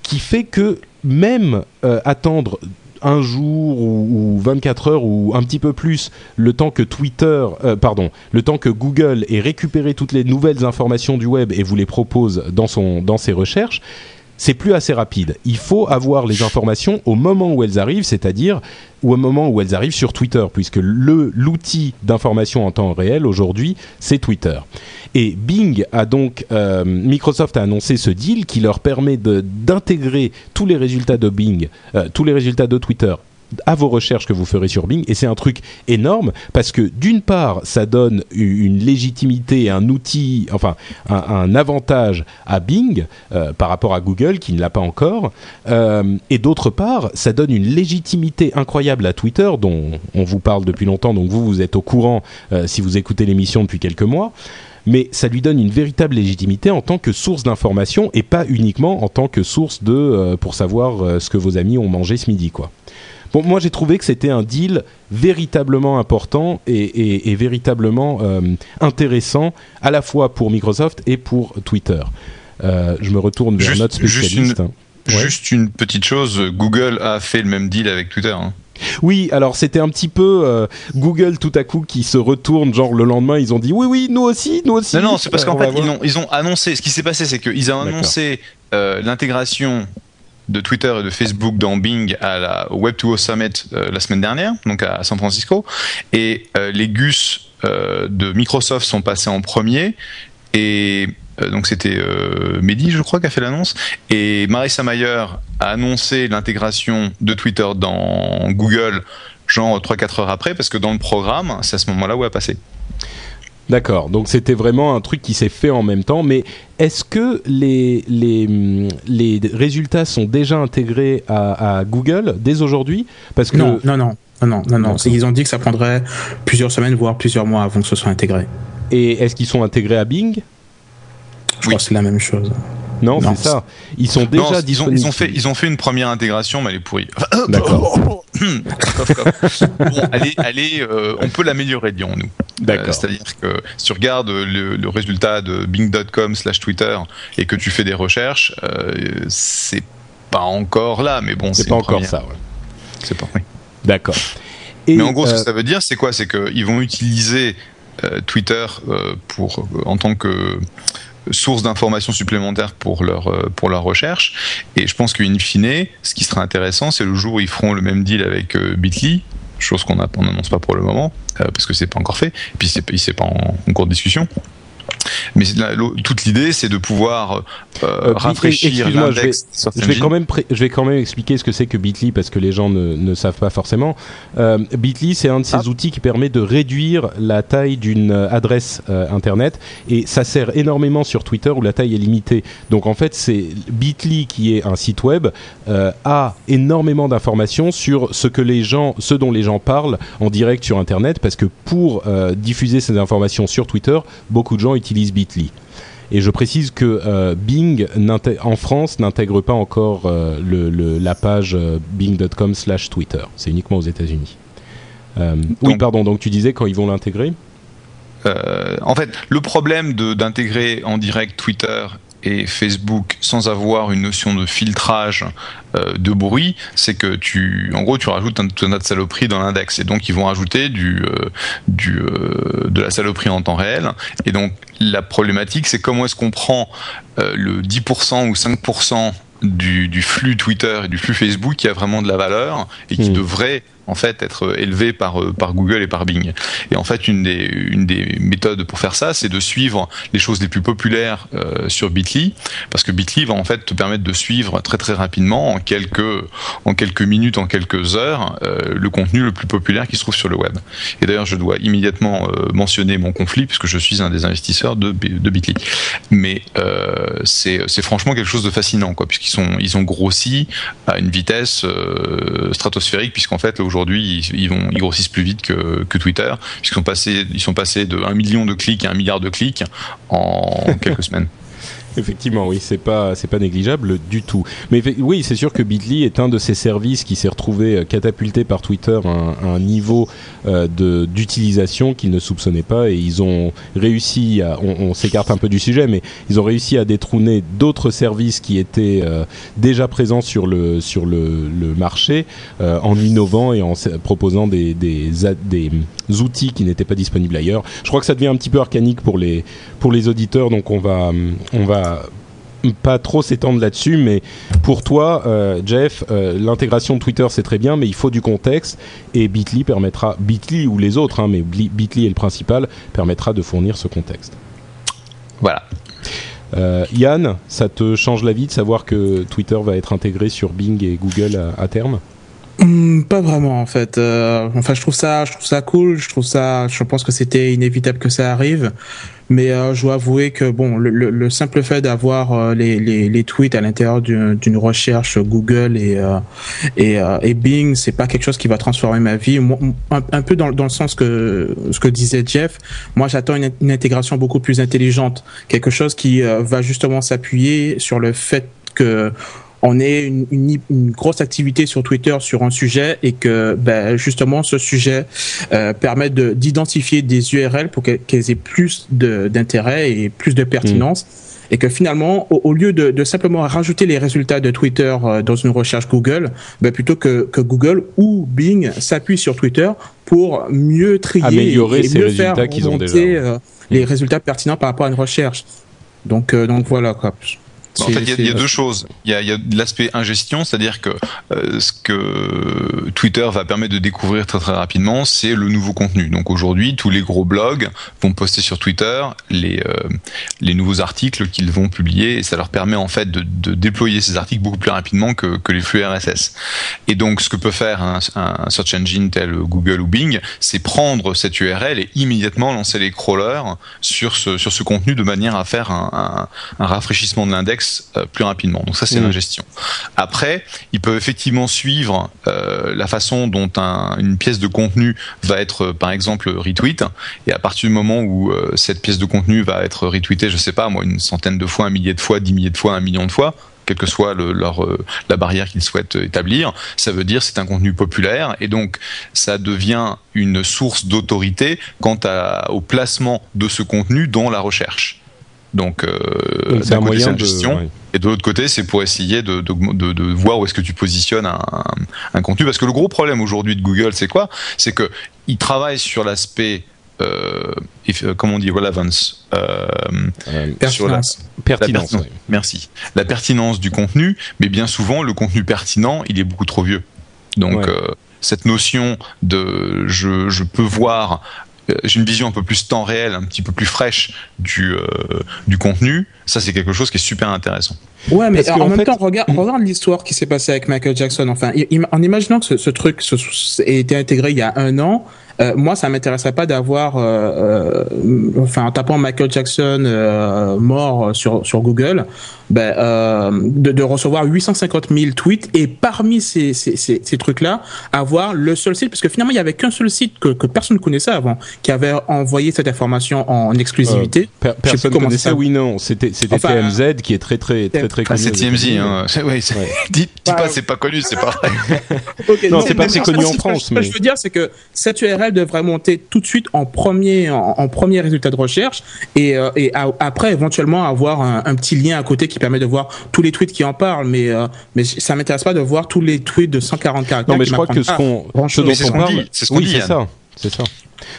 qui fait que même euh, attendre un jour ou, 24 heures ou un petit peu plus le temps que Twitter, euh, pardon, le temps que Google ait récupéré toutes les nouvelles informations du web et vous les propose dans, son, dans ses recherches, c'est plus assez rapide. Il faut avoir les informations au moment où elles arrivent, c'est-à-dire ou au moment où elles arrivent sur Twitter, puisque le l'outil d'information en temps réel aujourd'hui, c'est Twitter. Et Bing a donc, euh, Microsoft a annoncé ce deal qui leur permet d'intégrer tous les résultats de Bing, euh, tous les résultats de Twitter à vos recherches que vous ferez sur Bing et c'est un truc énorme parce que d'une part ça donne une légitimité un outil enfin un, avantage à Bing euh, par rapport à Google qui ne l'a pas encore euh, et d'autre part ça donne une légitimité incroyable à Twitter dont on vous parle depuis longtemps donc vous vous êtes au courant euh, si vous écoutez l'émission depuis quelques mois mais ça lui donne une véritable légitimité en tant que source d'information et pas uniquement en tant que source de pour savoir ce que vos amis ont mangé ce midi quoi. Bon, moi j'ai trouvé que c'était un deal véritablement important et, véritablement euh, intéressant à la fois pour Microsoft et pour Twitter. Euh, je me retourne vers notre spécialiste. Juste une, petite chose, Google a fait le même deal avec Twitter. Hein. Oui, alors c'était un petit peu euh, Google tout à coup qui se retourne, genre le lendemain ils ont dit oui oui nous aussi, nous aussi. Non non, c'est parce qu'en fait ils ont, ils ont, annoncé, ce qui s'est passé c'est qu'ils ont annoncé l'intégration de Twitter et de Facebook dans Bing à la Web2O Summit euh, la semaine dernière, donc à San Francisco. Et euh, les Gus euh, de Microsoft sont passés en premier. Et donc c'était Mehdi, je crois, qui a fait l'annonce. Et Marissa Mayer a annoncé l'intégration de Twitter dans Google, genre 3-4 heures après, parce que dans le programme, c'est à ce moment-là où elle a passé. D'accord, donc c'était vraiment un truc qui s'est fait en même temps, mais est-ce que les, les, les résultats sont déjà intégrés à, Google dès aujourd'hui? Parce que Non, non, non, non, non, non. Ils ont dit que ça prendrait plusieurs semaines, voire plusieurs mois avant que ce soit intégré. Et est-ce qu'ils sont intégrés à Bing? Je crois que c'est la même chose. Non, c'est ça. Ils sont déjà ils ont, ils ont, fait, ils ont fait une première intégration, mais elle est pourrie. D'accord. bon, allez, allez euh, on peut l'améliorer, disons nous. D'accord. Euh, c'est-à-dire que si tu regardes le, résultat de bing.com/slash Twitter et que tu fais des recherches, euh, c'est pas encore là, mais bon, c'est pas encore ça. Ouais. C'est pas. Oui. D'accord. mais en gros, ce que ça veut dire, c'est quoi? C'est qu'ils vont utiliser Twitter pour en tant que source d'informations supplémentaires pour leur, euh, pour leur recherche. Et je pense qu'in fine, ce qui sera intéressant, c'est le jour où ils feront le même deal avec euh, Bitly, chose qu'on n'annonce pas pour le moment, euh, parce que c'est pas encore fait, et puis c'est pas en, en cours de discussion. Mais toute l'idée, c'est de pouvoir euh, euh rafraîchir l'index. Je, vais, quand même je vais quand même expliquer ce que c'est que Bitly parce que les gens ne, ne savent pas forcément. Euh, Bitly, c'est un de ces ah. outils qui permet de réduire la taille d'une adresse euh, internet et ça sert énormément sur Twitter où la taille est limitée. Donc en fait, c'est Bitly qui est un site web a énormément d'informations sur ce que les gens, ce dont les gens parlent en direct sur internet parce que pour diffuser ces informations sur Twitter, beaucoup de gens utilisent Bitly. Et je précise que euh, Bing en France n'intègre pas encore euh, le, la page euh, bing.com/twitter. C'est uniquement aux États-Unis. oui, pardon. Donc tu disais quand ils vont l'intégrer? En fait, le problème d'intégrer en direct Twitter et Facebook sans avoir une notion de filtrage euh, de bruit, c'est que tu, en gros, tu rajoutes un tas de saloperies dans l'index et donc ils vont rajouter du, euh, du, euh, de la saloperie en temps réel. Et donc la problématique, c'est comment est-ce qu'on prend le 10% ou 5% du, du, flux Twitter et du flux Facebook qui a vraiment de la valeur et qui hmm. devrait en fait être élevé par euh, par Google et par Bing. Et en fait, une des méthodes pour faire ça, c'est de suivre les choses les plus populaires euh, sur Bitly, parce que Bitly va en fait te permettre de suivre très très rapidement en quelques minutes, en quelques heures, euh, le contenu le plus populaire qui se trouve sur le web. Et d'ailleurs, je dois immédiatement mentionner mon conflit puisque je suis un des investisseurs de Bitly. Mais c'est c'est franchement quelque chose de fascinant quoi, puisqu'ils sont ils ont grossi à une vitesse stratosphérique puisqu'en fait aujourd'hui, ils, vont, ils grossissent plus vite que, que Twitter, puisqu'ils sont passés, ils sont passés de 1 million de clics à 1 milliard de clics en quelques semaines. Effectivement, oui, c'est pas c'est pas négligeable du tout. Mais oui, c'est sûr que Bitly est un de ces services qui s'est retrouvé euh, catapulté par Twitter à un, niveau euh, d'utilisation qu'ils ne soupçonnaient pas et ils ont réussi on, s'écarte un peu du sujet, mais ils ont réussi à détrôner d'autres services qui étaient euh, déjà présents sur le sur le, marché en innovant et en proposant des des, des outils qui n'étaient pas disponibles ailleurs. Je crois que ça devient un petit peu arcanique pour les pour les auditeurs, donc on va on va pas trop s'étendre là-dessus, mais pour toi, euh, Jeff, euh, l'intégration de Twitter c'est très bien, mais il faut du contexte et Bitly permettra, Bitly ou les autres, hein, mais Bitly est le principal, permettra de fournir ce contexte. Voilà. Euh, Yann, ça te change la vie de savoir que Twitter va être intégré sur Bing et Google à, terme? Hmm, pas vraiment en fait. enfin, je trouve ça, je trouve ça cool. Je trouve ça, je pense que c'était inévitable que ça arrive. Mais euh, je dois avouer que bon, le, le, simple fait d'avoir euh, les, les, les, tweets à l'intérieur d'une recherche Google et euh, et, euh, et, Bing, c'est pas quelque chose qui va transformer ma vie. un, un, peu dans, dans, le sens que ce que disait Jeff, moi j'attends une, une, intégration beaucoup plus intelligente, quelque chose qui va justement s'appuyer sur le fait que on ait une, une, grosse activité sur Twitter sur un sujet et que ben, justement ce sujet euh, permet d'identifier des URL pour qu'elles aient plus d'intérêt et plus de pertinence. Mm. Et que finalement, au, lieu de, de, simplement rajouter les résultats de Twitter euh, dans une recherche Google, ben plutôt que, que Google ou Bing s'appuie sur Twitter pour mieux trier Améliorer et, ces mieux résultats qu'ils ont déjà. Euh, les résultats pertinents par rapport à une recherche. Donc, euh, donc voilà quoi En fait, il y, a deux choses. Il y a, l'aspect ingestion, c'est-à-dire que euh, ce que Twitter va permettre de découvrir très très rapidement, c'est le nouveau contenu. Donc aujourd'hui, tous les gros blogs vont poster sur Twitter les euh, les nouveaux articles qu'ils vont publier, et ça leur permet en fait de, de, déployer ces articles beaucoup plus rapidement que, que les flux RSS. Et donc, ce que peut faire un, un search engine tel Google ou Bing, c'est prendre cette URL et immédiatement lancer les crawlers sur ce sur ce contenu de manière à faire un, un, un rafraîchissement de l'index euh, plus rapidement. Donc ça, c'est mmh. l'ingestion. Après, ils peuvent effectivement suivre euh, la façon dont un, une pièce de contenu va être, euh, par exemple, retweet. Et à partir du moment où cette pièce de contenu va être retweetée, je sais pas, moi, une centaine de fois, un millier de fois, dix milliers de fois, un million de fois, quelle que soit le, leur, la barrière qu'ils souhaitent établir, ça veut dire c'est un contenu populaire et donc ça devient une source d'autorité quant à, au placement de ce contenu dans la recherche. Donc, euh, c'est un moyen de gestion. Et de l'autre côté, c'est pour essayer de, de, de, voir où est-ce que tu positionnes un, un, contenu. Parce que le gros problème aujourd'hui de Google, c'est quoi? C'est que il travaille sur l'aspect euh, euh comment on dit relevance euh, pertinence. pertinence merci la pertinence du contenu mais bien souvent le contenu pertinent il est beaucoup trop vieux donc euh, cette notion de je, je peux voir euh, j'ai une vision un peu plus temps réel, un petit peu plus fraîche du, euh, du contenu. Ça, c'est quelque chose qui est super intéressant. Ouais, mais en, même temps, regarde, regarde l'histoire qui s'est passée avec Michael Jackson. Enfin, en imaginant que ce, ce truc ait été intégré il y a un an, euh, moi, ça m'intéresserait pas d'avoir, euh, euh, enfin, en tapant Michael Jackson euh, mort sur sur Google, ben, euh, de, de, recevoir 850 000 tweets et parmi ces, ces, ces, ces trucs-là, avoir le seul site, parce que finalement, il y avait qu'un seul site que, que personne ne connaissait avant, qui avait envoyé cette information en exclusivité. Per personne ne connaissait, oui, non, c'était c'était TMZ qui est très très très très, connu. Ah, c'est TMZ, hein. Ouais, dis, dis pas, c'est pas connu, c'est pas okay, non, non c'est pas très connu en France. Ce que je veux dire, c'est que cette URL devrait monter tout de suite en premier, en, premier résultat de recherche et, euh, et après éventuellement avoir un, un, petit lien à côté qui permet de voir tous les tweets qui en parlent. Mais, euh, mais ça m'intéresse pas de voir tous les tweets de 140 caractères. Non, mais je crois que ce, qu'on, ce dont on parle, c'est ce qu'on oui, c'est ça. C'est ça.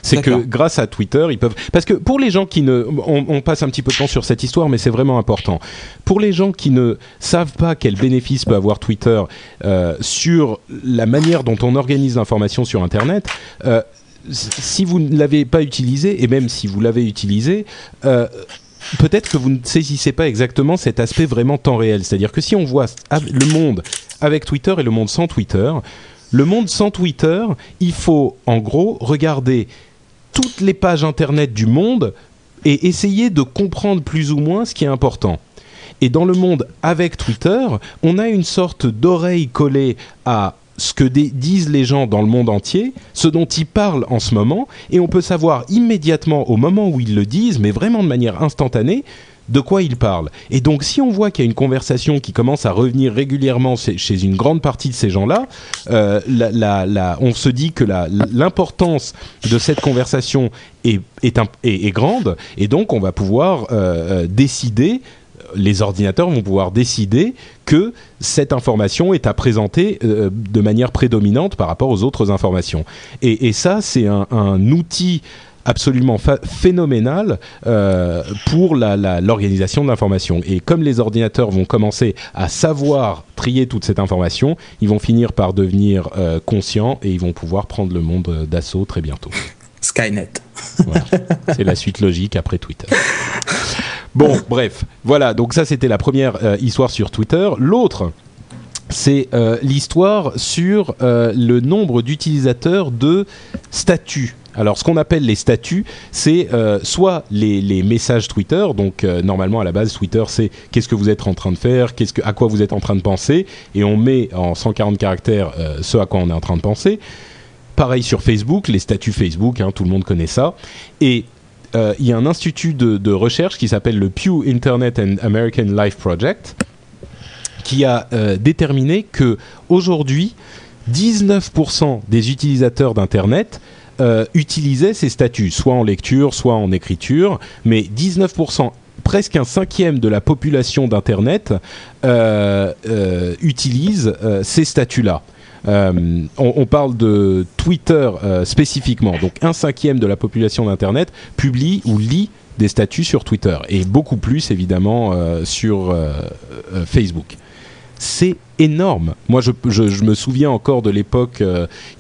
C'est que grâce à Twitter, ils peuvent. Parce que pour les gens qui ne. On, on, passe un petit peu de temps sur cette histoire, mais c'est vraiment important. Pour les gens qui ne savent pas quel bénéfice peut avoir Twitter euh, sur la manière dont on organise l'information sur Internet, euh, si vous ne l'avez pas utilisé, et même si vous l'avez utilisé, euh, peut-être que vous ne saisissez pas exactement cet aspect vraiment temps réel. C'est-à-dire que si on voit le monde avec Twitter et le monde sans Twitter, le monde sans Twitter, il faut en gros regarder toutes les pages internet du monde et essayer de comprendre plus ou moins ce qui est important. Et dans le monde avec Twitter, on a une sorte d'oreille collée à ce que disent les gens dans le monde entier, ce dont ils parlent en ce moment, et on peut savoir immédiatement au moment où ils le disent, mais vraiment de manière instantanée, de quoi ils parlent. Et donc si on voit qu'il y a une conversation qui commence à revenir régulièrement chez une grande partie de ces gens-là, euh, on se dit que l'importance de cette conversation est, grande, et donc on va pouvoir euh, euh décider les ordinateurs vont pouvoir décider que cette information est à présenter euh, de manière prédominante par rapport aux autres informations. Et, ça, c'est un, outil absolument phénoménal euh, pour l'organisation de l'information. Et comme les ordinateurs vont commencer à savoir trier toute cette information, ils vont finir par devenir euh, conscients et ils vont pouvoir prendre le monde d'assaut très bientôt. Skynet. Voilà. C'est la suite logique après Twitter. Bon, bref, voilà, donc ça c'était la première euh, histoire sur Twitter. L'autre, c'est euh, l'histoire sur euh, le nombre d'utilisateurs de statuts. Alors, ce qu'on appelle les statuts, c'est euh, soit les, les, messages Twitter. Donc, euh, normalement, à la base, Twitter, c'est qu'est-ce que vous êtes en train de faire, qu'est-ce que, à quoi vous êtes en train de penser, et on met en 140 caractères euh, ce à quoi on est en train de penser. Pareil sur Facebook, les statuts Facebook, hein, tout le monde connaît ça. Et euh, il y a un institut de, recherche qui s'appelle le Pew Internet and American Life Project qui a euh, déterminé que aujourd'hui 19% des utilisateurs d'internet euh, utilisaient ces statuts, soit en lecture, soit en écriture, mais 19% presque un cinquième de la population d'Internet utilise ces statuts-là. Euh, on, parle de Twitter euh, spécifiquement. Donc un cinquième de la population d'Internet publie ou lit des statuts sur Twitter et beaucoup plus évidemment sur Facebook. C'est énorme. Moi, je, je, me souviens encore de l'époque,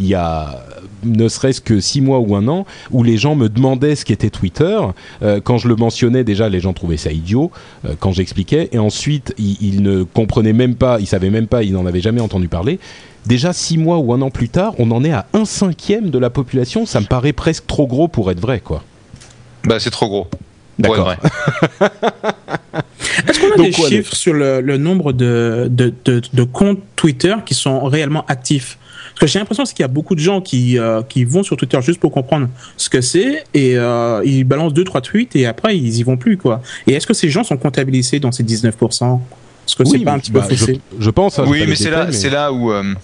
il y a ne serait-ce que six mois ou un an, où les gens me demandaient ce qu'était Twitter. Euh, quand je le mentionnais, déjà, les gens trouvaient ça idiot euh, quand j'expliquais. Et ensuite, ils, ne comprenaient même pas, ils savaient même pas, ils n'en avaient jamais entendu parler. Déjà six mois ou un an plus tard, on en est à un cinquième de la population. Ça me paraît presque trop gros pour être vrai, quoi. Bah, c'est trop gros. D'accord. Est-ce qu'on a des chiffres sur le, nombre de, de, comptes Twitter qui sont réellement actifs? Que j'ai l'impression qu'il y a beaucoup de gens qui, euh, qui vont sur Twitter juste pour comprendre ce que c'est et euh, ils balancent deux trois tweets et après ils y vont plus quoi. Et est-ce que ces gens sont comptabilisés dans ces 19% Est-ce que c'est pas un petit peu bah, faussé? je, pense. Hein, oui, mais c'est là, c'est là où. Euh,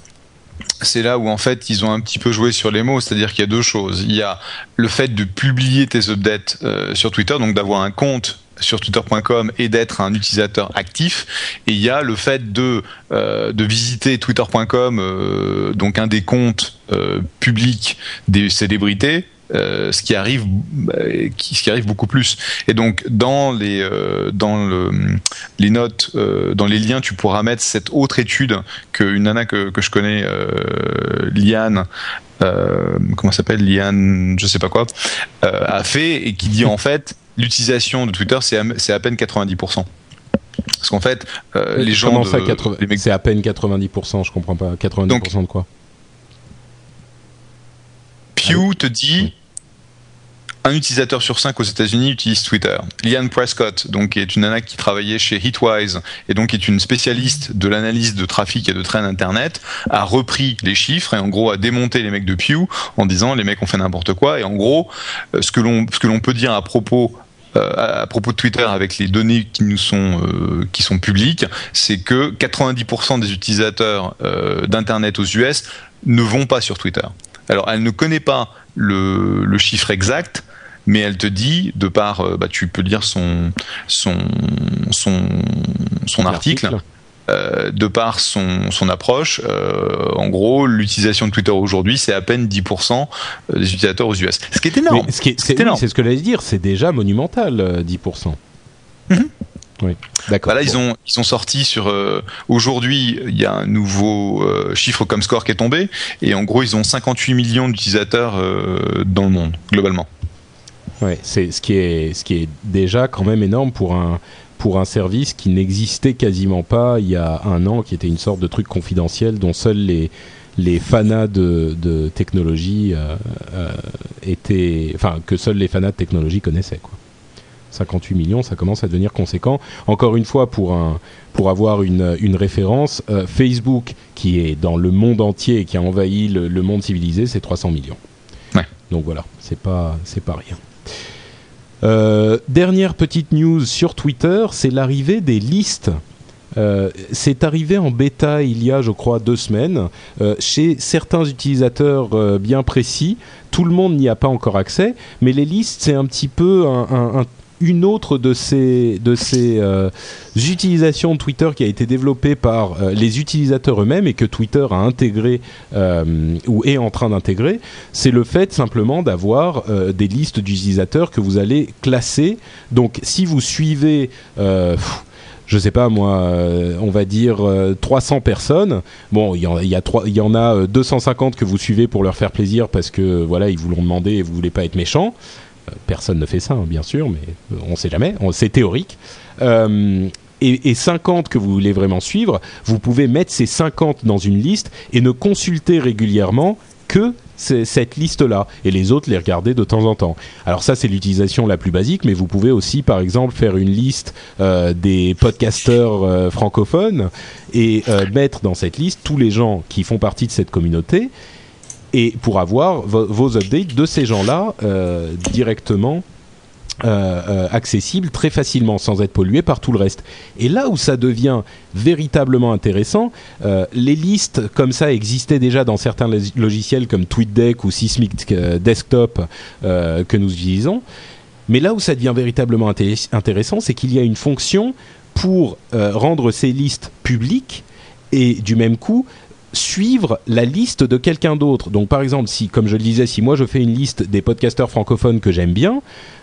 c'est là où en fait ils ont un petit peu joué sur les mots, c'est-à-dire qu'il y a deux choses. Il y a le fait de publier tes updates sur Twitter, donc d'avoir un compte sur twitter.com et d'être un utilisateur actif. Et il y a le fait de, euh, de visiter twitter.com, euh, donc un des comptes euh, publics des célébrités, ce qui arrive ce qui arrive beaucoup plus et donc dans les dans le, les notes dans les liens tu pourras mettre cette autre étude qu'une nana que, que je connais Liane comment s'appelle Liane je sais pas quoi a fait et qui dit en fait l'utilisation de Twitter, c'est à, à, peine 90%. Parce qu'en fait, euh, les gens. De, C'est à peine 90%, je comprends pas. 90% de quoi Pew te dit. Un utilisateur sur cinq aux États-Unis utilise Twitter. Liane Prescott, donc qui est une nana qui travaillait chez Hitwise et donc qui est une spécialiste de l'analyse de trafic et de trains internet, a repris les chiffres et en gros a démonté les mecs de Pew en disant les mecs ont fait n'importe quoi et en gros euh, ce que l'on ce que l'on peut dire à propos euh, à propos de Twitter avec les données qui nous sont euh, qui sont publiques, c'est que 90% des utilisateurs euh, d'internet aux US ne vont pas sur Twitter. Alors elle ne connaît pas le, le chiffre exact, mais elle te dit, de par, bah, tu peux lire son son son, son article, euh, de par son, son approche, euh, en gros, l'utilisation de Twitter aujourd'hui, c'est à peine 10% des utilisateurs aux US. Ce qui est énorme. C'est ce que j'allais dire, c'est déjà monumental, 10%. Euh, mhm. Oui, d'accord. Voilà, ils ont ils ont sorti sur aujourd'hui, il y a un nouveau chiffre comme score qui est tombé et en gros, ils ont 58 millions d'utilisateurs dans le monde globalement. Ouais, c'est ce qui est ce qui est déjà quand même énorme pour un pour un service qui n'existait quasiment pas il y a un an, qui était une sorte de truc confidentiel dont seuls les, les fanas de, de technologie euh, euh, étaient, enfin que seuls les fanas de technologie connaissaient quoi. 58 millions, ça commence à devenir conséquent. Encore une fois, pour un, pour avoir une, une référence, euh, Facebook, qui est dans le monde entier et qui a envahi le, le monde civilisé, c'est 300 millions. Ouais. Donc voilà, c'est pas, c'est pas rien. Euh, dernière petite news sur Twitter, c'est l'arrivée des listes. Euh, c'est arrivé en bêta il y a, je crois, deux semaines, euh, chez certains utilisateurs bien précis. Tout le monde n'y a pas encore accès, mais les listes, c'est un petit peu un, une autre de ces, euh, utilisations de Twitter qui a été développée par euh, les utilisateurs eux-mêmes et que Twitter a intégré euh, ou est en train d'intégrer, c'est le fait simplement d'avoir des listes d'utilisateurs que vous allez classer. Donc si vous suivez je sais pas moi, on va dire 300 personnes. Bon, il y, en, y, y en a 250 que vous suivez pour leur faire plaisir parce que voilà, ils vous l'ont demandé et vous voulez pas être méchant. Personne ne fait ça, hein, bien sûr, mais on ne sait jamais. C'est théorique. Euh, et, 50 que vous voulez vraiment suivre, vous pouvez mettre ces 50 dans une liste et ne consulter régulièrement que cette liste-là et les autres les regarder de temps en temps. Alors ça c'est l'utilisation la plus basique, mais vous pouvez aussi par exemple faire une liste euh, des podcasteurs euh, francophones et mettre dans cette liste tous les gens qui font partie de cette communauté et pour avoir vos updates de ces gens-là euh, directement euh, euh, accessibles très facilement sans être pollués par tout le reste. Et là où ça devient véritablement intéressant, les listes comme ça existaient déjà dans certains logiciels comme TweetDeck ou Sysmic Desktop que nous utilisons. Mais là où ça devient véritablement intéressant, c'est qu'il y a une fonction pour rendre ces listes publiques et du même coup suivre la liste de quelqu'un d'autre. Donc par exemple, si, comme je le disais, si moi je fais une liste des podcasteurs francophones que j'aime bien,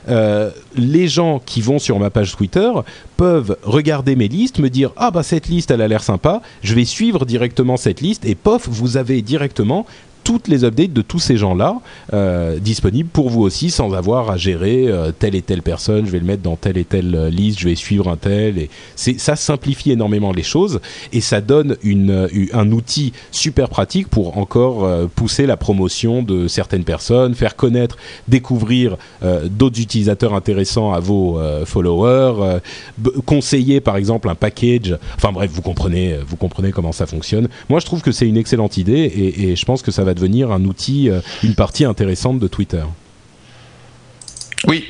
euh, les gens qui vont sur ma page Twitter peuvent regarder mes listes, me dire ah bah cette liste elle a l'air sympa, je vais suivre directement cette liste et pof vous avez directement toutes les updates de tous ces gens-là euh, disponibles pour vous aussi sans avoir à gérer euh, telle et telle personne. Je vais le mettre dans telle et telle euh, liste, je vais suivre un tel. Et ça simplifie énormément les choses et ça donne une, un outil super pratique pour encore pousser la promotion de certaines personnes, faire connaître, découvrir d'autres utilisateurs intéressants à vos followers, conseiller par exemple un package. Enfin bref, vous comprenez, vous comprenez comment ça fonctionne. Moi, je trouve que c'est une excellente idée et je pense que ça va devenir un outil, euh, une partie intéressante de Twitter. Oui.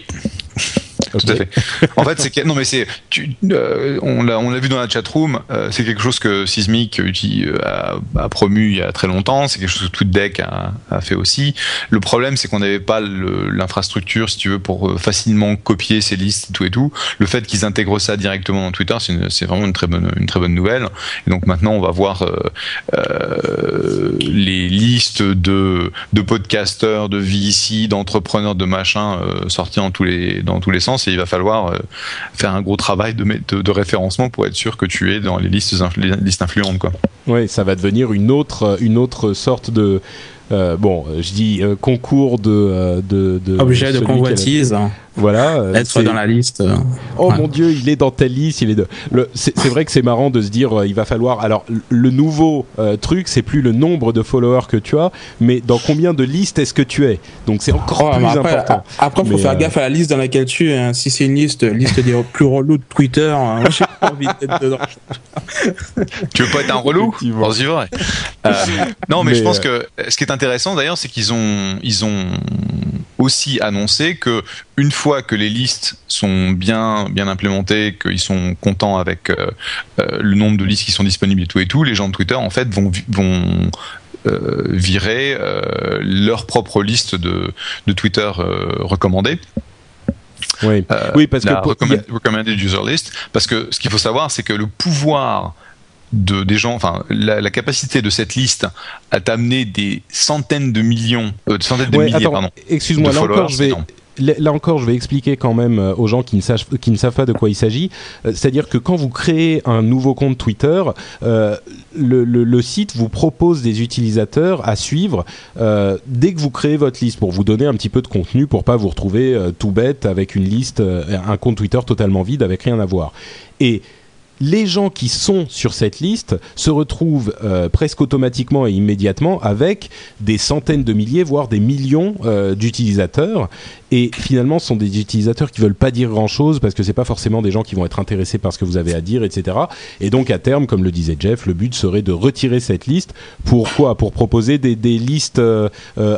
Tout à fait. En fait, c'est que, non mais c'est tu- euh, on l'a on l'a vu dans la chat room, c'est quelque chose que Sismic uti- euh, a, a promu il y a très longtemps, c'est quelque chose que TweetDeck a, a fait aussi. Le problème c'est qu'on n'avait pas l'infrastructure si tu veux pour euh, facilement copier ces listes et tout et tout. Le fait qu'ils intègrent ça directement dans Twitter, c'est vraiment une très bonne une très bonne nouvelle. Et donc maintenant on va voir euh, euh, les listes de de podcasteurs, de VC, d'entrepreneurs, de machin euh, sortis dans tous les dans tous les sens et il va falloir euh, faire un gros travail de, de, de référencement pour être sûr que tu es dans les listes influ- les listes influentes quoi. Oui, ça va devenir une autre, une autre sorte de. euh, bon, je dis euh, concours de. euh, de, de Objet de qui Voilà. euh, être dans la liste. euh. Oh Ouais. mon dieu, il est dans telle liste, il est de. le- C'est c'est vrai que c'est marrant de se dire, euh, il va falloir. Alors, le nouveau euh, truc, c'est plus le nombre de followers que tu as, mais dans combien de listes est-ce que tu es? Donc c'est encore Oh, plus après, important. a- après, faut Mais, faire euh, gaffe à la liste dans laquelle tu es. hein. Si c'est une liste, liste des plus relous de Twitter, hein, j'ai pas envie d'être dedans. Tu veux pas être un relou? Euh, non, mais, Mais, je pense euh, que ce qui est intéressant d'ailleurs, c'est qu'ils ont, ils ont aussi annoncé que une fois que les listes sont bien, bien implémentées, qu'ils sont contents avec euh, euh, le nombre de listes qui sont disponibles et tout et tout, les gens de Twitter en fait vont, vont euh, virer euh, leur propre liste de, de Twitter recommandées. oui. Oui, parce que pour- recommend- recommended user list parce que ce qu'il faut savoir c'est que le pouvoir de des gens enfin la, la capacité de cette liste à t'amener des centaines de millions euh, de centaines de Ouais, milliers attends, pardon excuse-moi, de là encore, followers, je vais. Là encore, je vais expliquer quand même euh, aux gens qui ne, savent, pas de quoi il s'agit. Euh, C'est-à-dire que quand vous créez un nouveau compte Twitter, euh, le, site vous propose des utilisateurs à suivre dès que vous créez votre liste pour vous donner un petit peu de contenu pour pas vous retrouver tout bête avec une liste, un compte Twitter totalement vide avec rien à voir. Et les gens qui sont sur cette liste se retrouvent euh, presque automatiquement et immédiatement avec des centaines de milliers, voire des millions euh, d'utilisateurs. Et finalement, ce sont des utilisateurs qui veulent pas dire grand-chose parce que c'est pas forcément des gens qui vont être intéressés par ce que vous avez à dire, etc. Et donc, à terme, comme le disait Jeff, le but serait de retirer cette liste. Pourquoi? Pour proposer des, listes euh,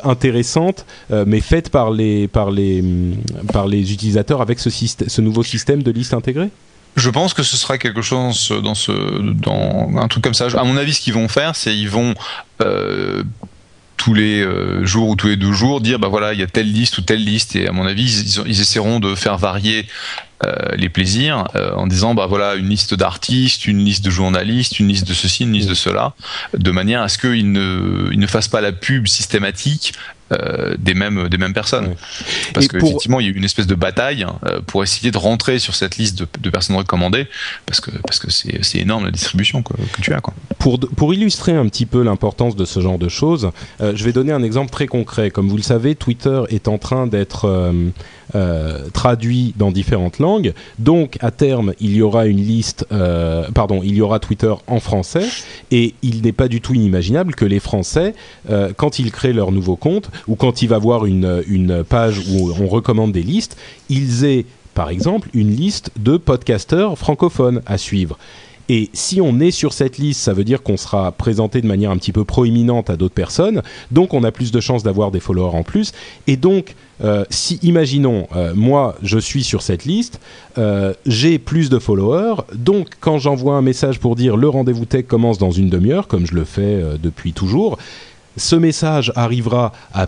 intéressantes, mais faites hum, par les utilisateurs avec ce, ce nouveau système de liste intégrée? Je pense que ce sera quelque chose dans ce, dans un truc comme ça. À mon avis, ce qu'ils vont faire, c'est ils vont euh, tous les euh, jours ou tous les deux jours dire bah voilà il y a telle liste ou telle liste et à mon avis ils, ils essaieront de faire varier les plaisirs euh, en disant bah voilà une liste d'artistes, une liste de journalistes, une liste de ceci, une liste de cela, de manière à ce qu'ils ne, ils ne fassent pas la pub systématique euh, des mêmes des mêmes personnes. Parce Et que pour- effectivement il y a eu une espèce de bataille euh, pour essayer de rentrer sur cette liste de, de personnes recommandées parce que parce que c'est énorme la distribution que tu as quoi. pour, pour illustrer un petit peu l'importance de ce genre de choses, euh, je vais donner un exemple très concret. Comme vous le savez, Twitter est en train d'être euh, traduit dans différentes langues. Donc, à terme, il y aura une liste, euh, pardon, il y aura Twitter en français. Et il n'est pas du tout inimaginable que les Français, euh, quand ils créent leur nouveau compte ou quand il va voir une, une page où on recommande des listes, ils aient par exemple une liste de podcasteurs francophones à suivre. Et si on est sur cette liste, ça veut dire qu'on sera présenté de manière un petit peu proéminente à d'autres personnes, donc on a plus de chances d'avoir des followers en plus. Et donc, euh, si, imaginons, euh, moi, je suis sur cette liste, euh, j'ai plus de followers, donc quand j'envoie un message pour dire le rendez-vous tech commence dans une demi-heure, comme je le fais euh, depuis toujours, ce message arrivera à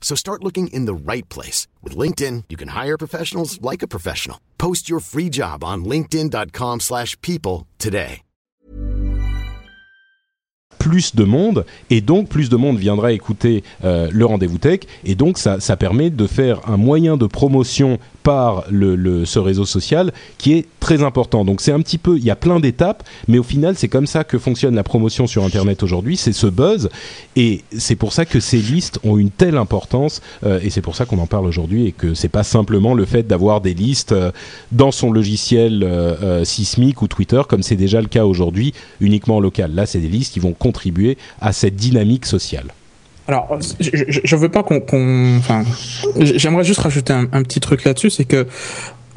So start looking in the right place. With LinkedIn, you can hire professionals like a professional. Post your free job on linkedin.com/people slash people today. plus de monde et donc plus de monde viendra écouter euh, le rendez-vous tech et donc ça, ça permet de faire un moyen de promotion par ce réseau social qui est très important. Donc c'est un petit peu, il y a plein d'étapes, mais au final c'est comme ça que fonctionne la promotion sur Internet aujourd'hui, c'est ce buzz et c'est pour ça que ces listes ont une telle importance euh, et c'est pour ça qu'on en parle aujourd'hui et que c'est pas simplement le fait d'avoir des listes euh, dans son logiciel euh, sismique ou Twitter comme c'est déjà le cas aujourd'hui uniquement local. Là c'est des listes qui vont contribuer à cette dynamique sociale. Alors, je, je veux pas qu'on, enfin, j'aimerais juste rajouter un, petit truc là-dessus, c'est que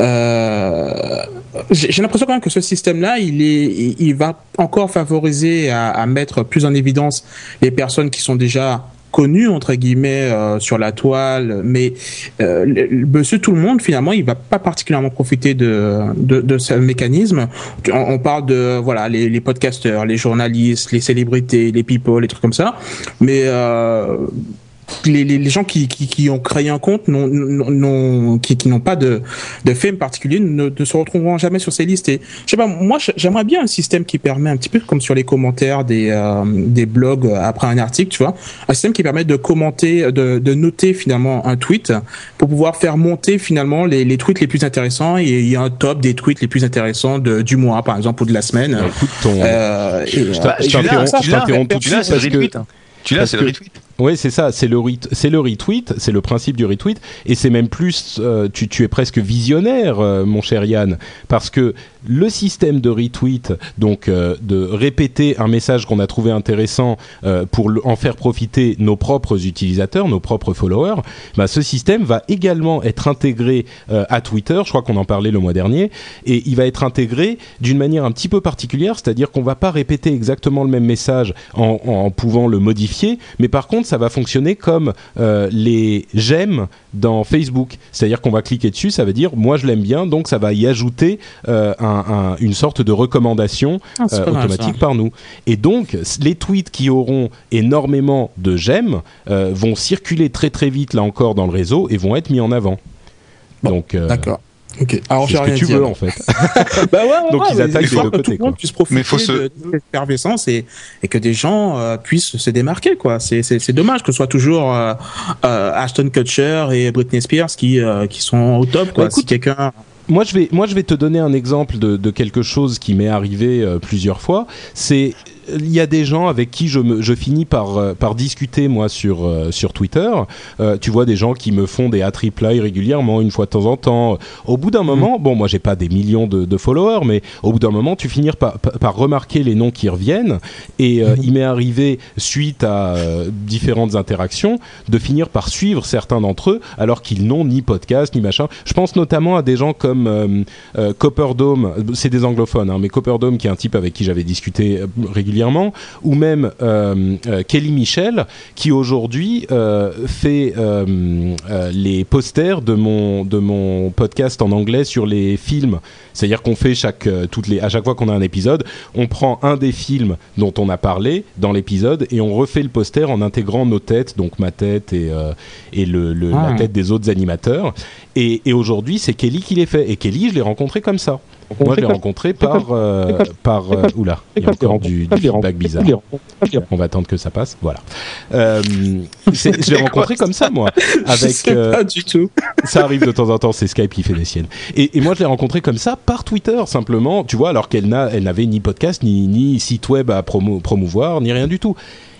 euh, j'ai l'impression quand même que ce système-là, il est, il, va encore favoriser à mettre plus en évidence les personnes qui sont déjà connues entre guillemets euh, sur la toile, mais euh, le- monsieur tout le monde finalement, il va pas particulièrement profiter de de, de ce mécanisme. On, on parle de voilà les, les podcasteurs, les journalistes, les célébrités, les people, les trucs comme ça, mais euh, les, les, gens qui, qui, qui ont créé un compte n'ont, n'ont- n'ont- qui, qui n'ont pas de, de fame particulier ne, ne se retrouveront jamais sur ces listes. Et je sais pas, moi j'aimerais bien un système qui permet un petit peu comme sur les commentaires des, euh, des blogs après un article, tu vois, un système qui permet de commenter, de, de noter finalement un tweet pour pouvoir faire monter finalement les, les tweets les plus intéressants et il y a un top des tweets les plus intéressants de, du mois par exemple ou de la semaine. Bah, écoute, ton, Euh, et, je euh, t'interromps- t'interromps tout de suite parce que hein. Tu l'as, c'est le retweet. Oui, c'est ça, c'est le, c'est le retweet, c'est le principe du retweet, et c'est même plus, euh, tu, es presque visionnaire, euh, mon cher Yann, parce que le système de retweet, donc euh, de répéter un message qu'on a trouvé intéressant pour en faire profiter nos propres utilisateurs, nos propres followers, bah, ce système va également être intégré à Twitter, je crois qu'on en parlait le mois dernier, et il va être intégré d'une manière un petit peu particulière, c'est-à-dire qu'on va pas répéter exactement le même message en pouvant le modifier, mais par contre ça va fonctionner comme euh, les j'aime dans Facebook, c'est-à-dire qu'on va cliquer dessus, ça veut dire moi je l'aime bien, donc ça va y ajouter euh, un- un- une sorte de recommandation Ah, euh, automatique par nous. Et donc, les tweets qui auront énormément de j'aime euh, vont circuler très très vite là encore dans le réseau et vont être mis en avant. Bon, donc, euh, D'accord. Ok. Alors c'est j'ai ce rien que tu veux en fait. Bah ouais, ouais, Donc, ouais, ils mais attaquent des deux côtés, tout le monde quoi. puisse profiter Mais faut se- de, de l'effervescence et, et que des gens euh, puissent se démarquer quoi. C'est c'est c'est dommage que ce soit toujours euh, euh, Ashton Kutcher et Britney Spears qui euh, qui sont au top quoi. Bah, écoute, si quelqu'un moi je vais moi je vais te donner un exemple de, de quelque chose qui m'est arrivé euh, plusieurs fois. C'est il y a des gens avec qui je, me, je finis par, euh, par discuter moi sur, euh, sur Twitter. Euh, tu vois des gens qui me font des at reply régulièrement, une fois de temps en temps. Au bout d'un moment, bon moi j'ai pas des millions de, de followers, mais au bout d'un moment tu finis par, par, par remarquer les noms qui reviennent. Et euh, il m'est arrivé suite à différentes interactions de finir par suivre certains d'entre eux alors qu'ils n'ont ni podcast ni machin. Je pense notamment à des gens comme Copperdome, c'est des anglophones, hein, mais Copperdome qui est un type avec qui j'avais discuté euh, régulièrement, ou même euh, euh, Kelly Michel qui aujourd'hui euh, fait les posters de mon de mon podcast en anglais sur les films. C'est-à-dire qu'on fait chaque toutes les à chaque fois qu'on a un épisode, on prend un des films dont on a parlé dans l'épisode et on refait le poster en intégrant nos têtes, donc ma tête et et le, le- Ah. la tête des autres animateurs. Et, et aujourd'hui, c'est Kelly qui les fait. Et Kelly, je l'ai rencontré comme ça. Moi, je l'ai rencontré par euh, par euh, oula, il y a encore du, du feedback bizarre. On va attendre que ça passe. Voilà. Euh, je l'ai rencontré comme ça, moi, Je avec. sais euh, pas du tout. ça arrive de temps en temps, c'est Skype qui fait des siennes. Et, et moi, je l'ai rencontré comme ça par Twitter, simplement, tu vois, alors qu'elle n'a, elle n'avait ni podcast, ni, ni site web à promo- promouvoir, ni rien du tout.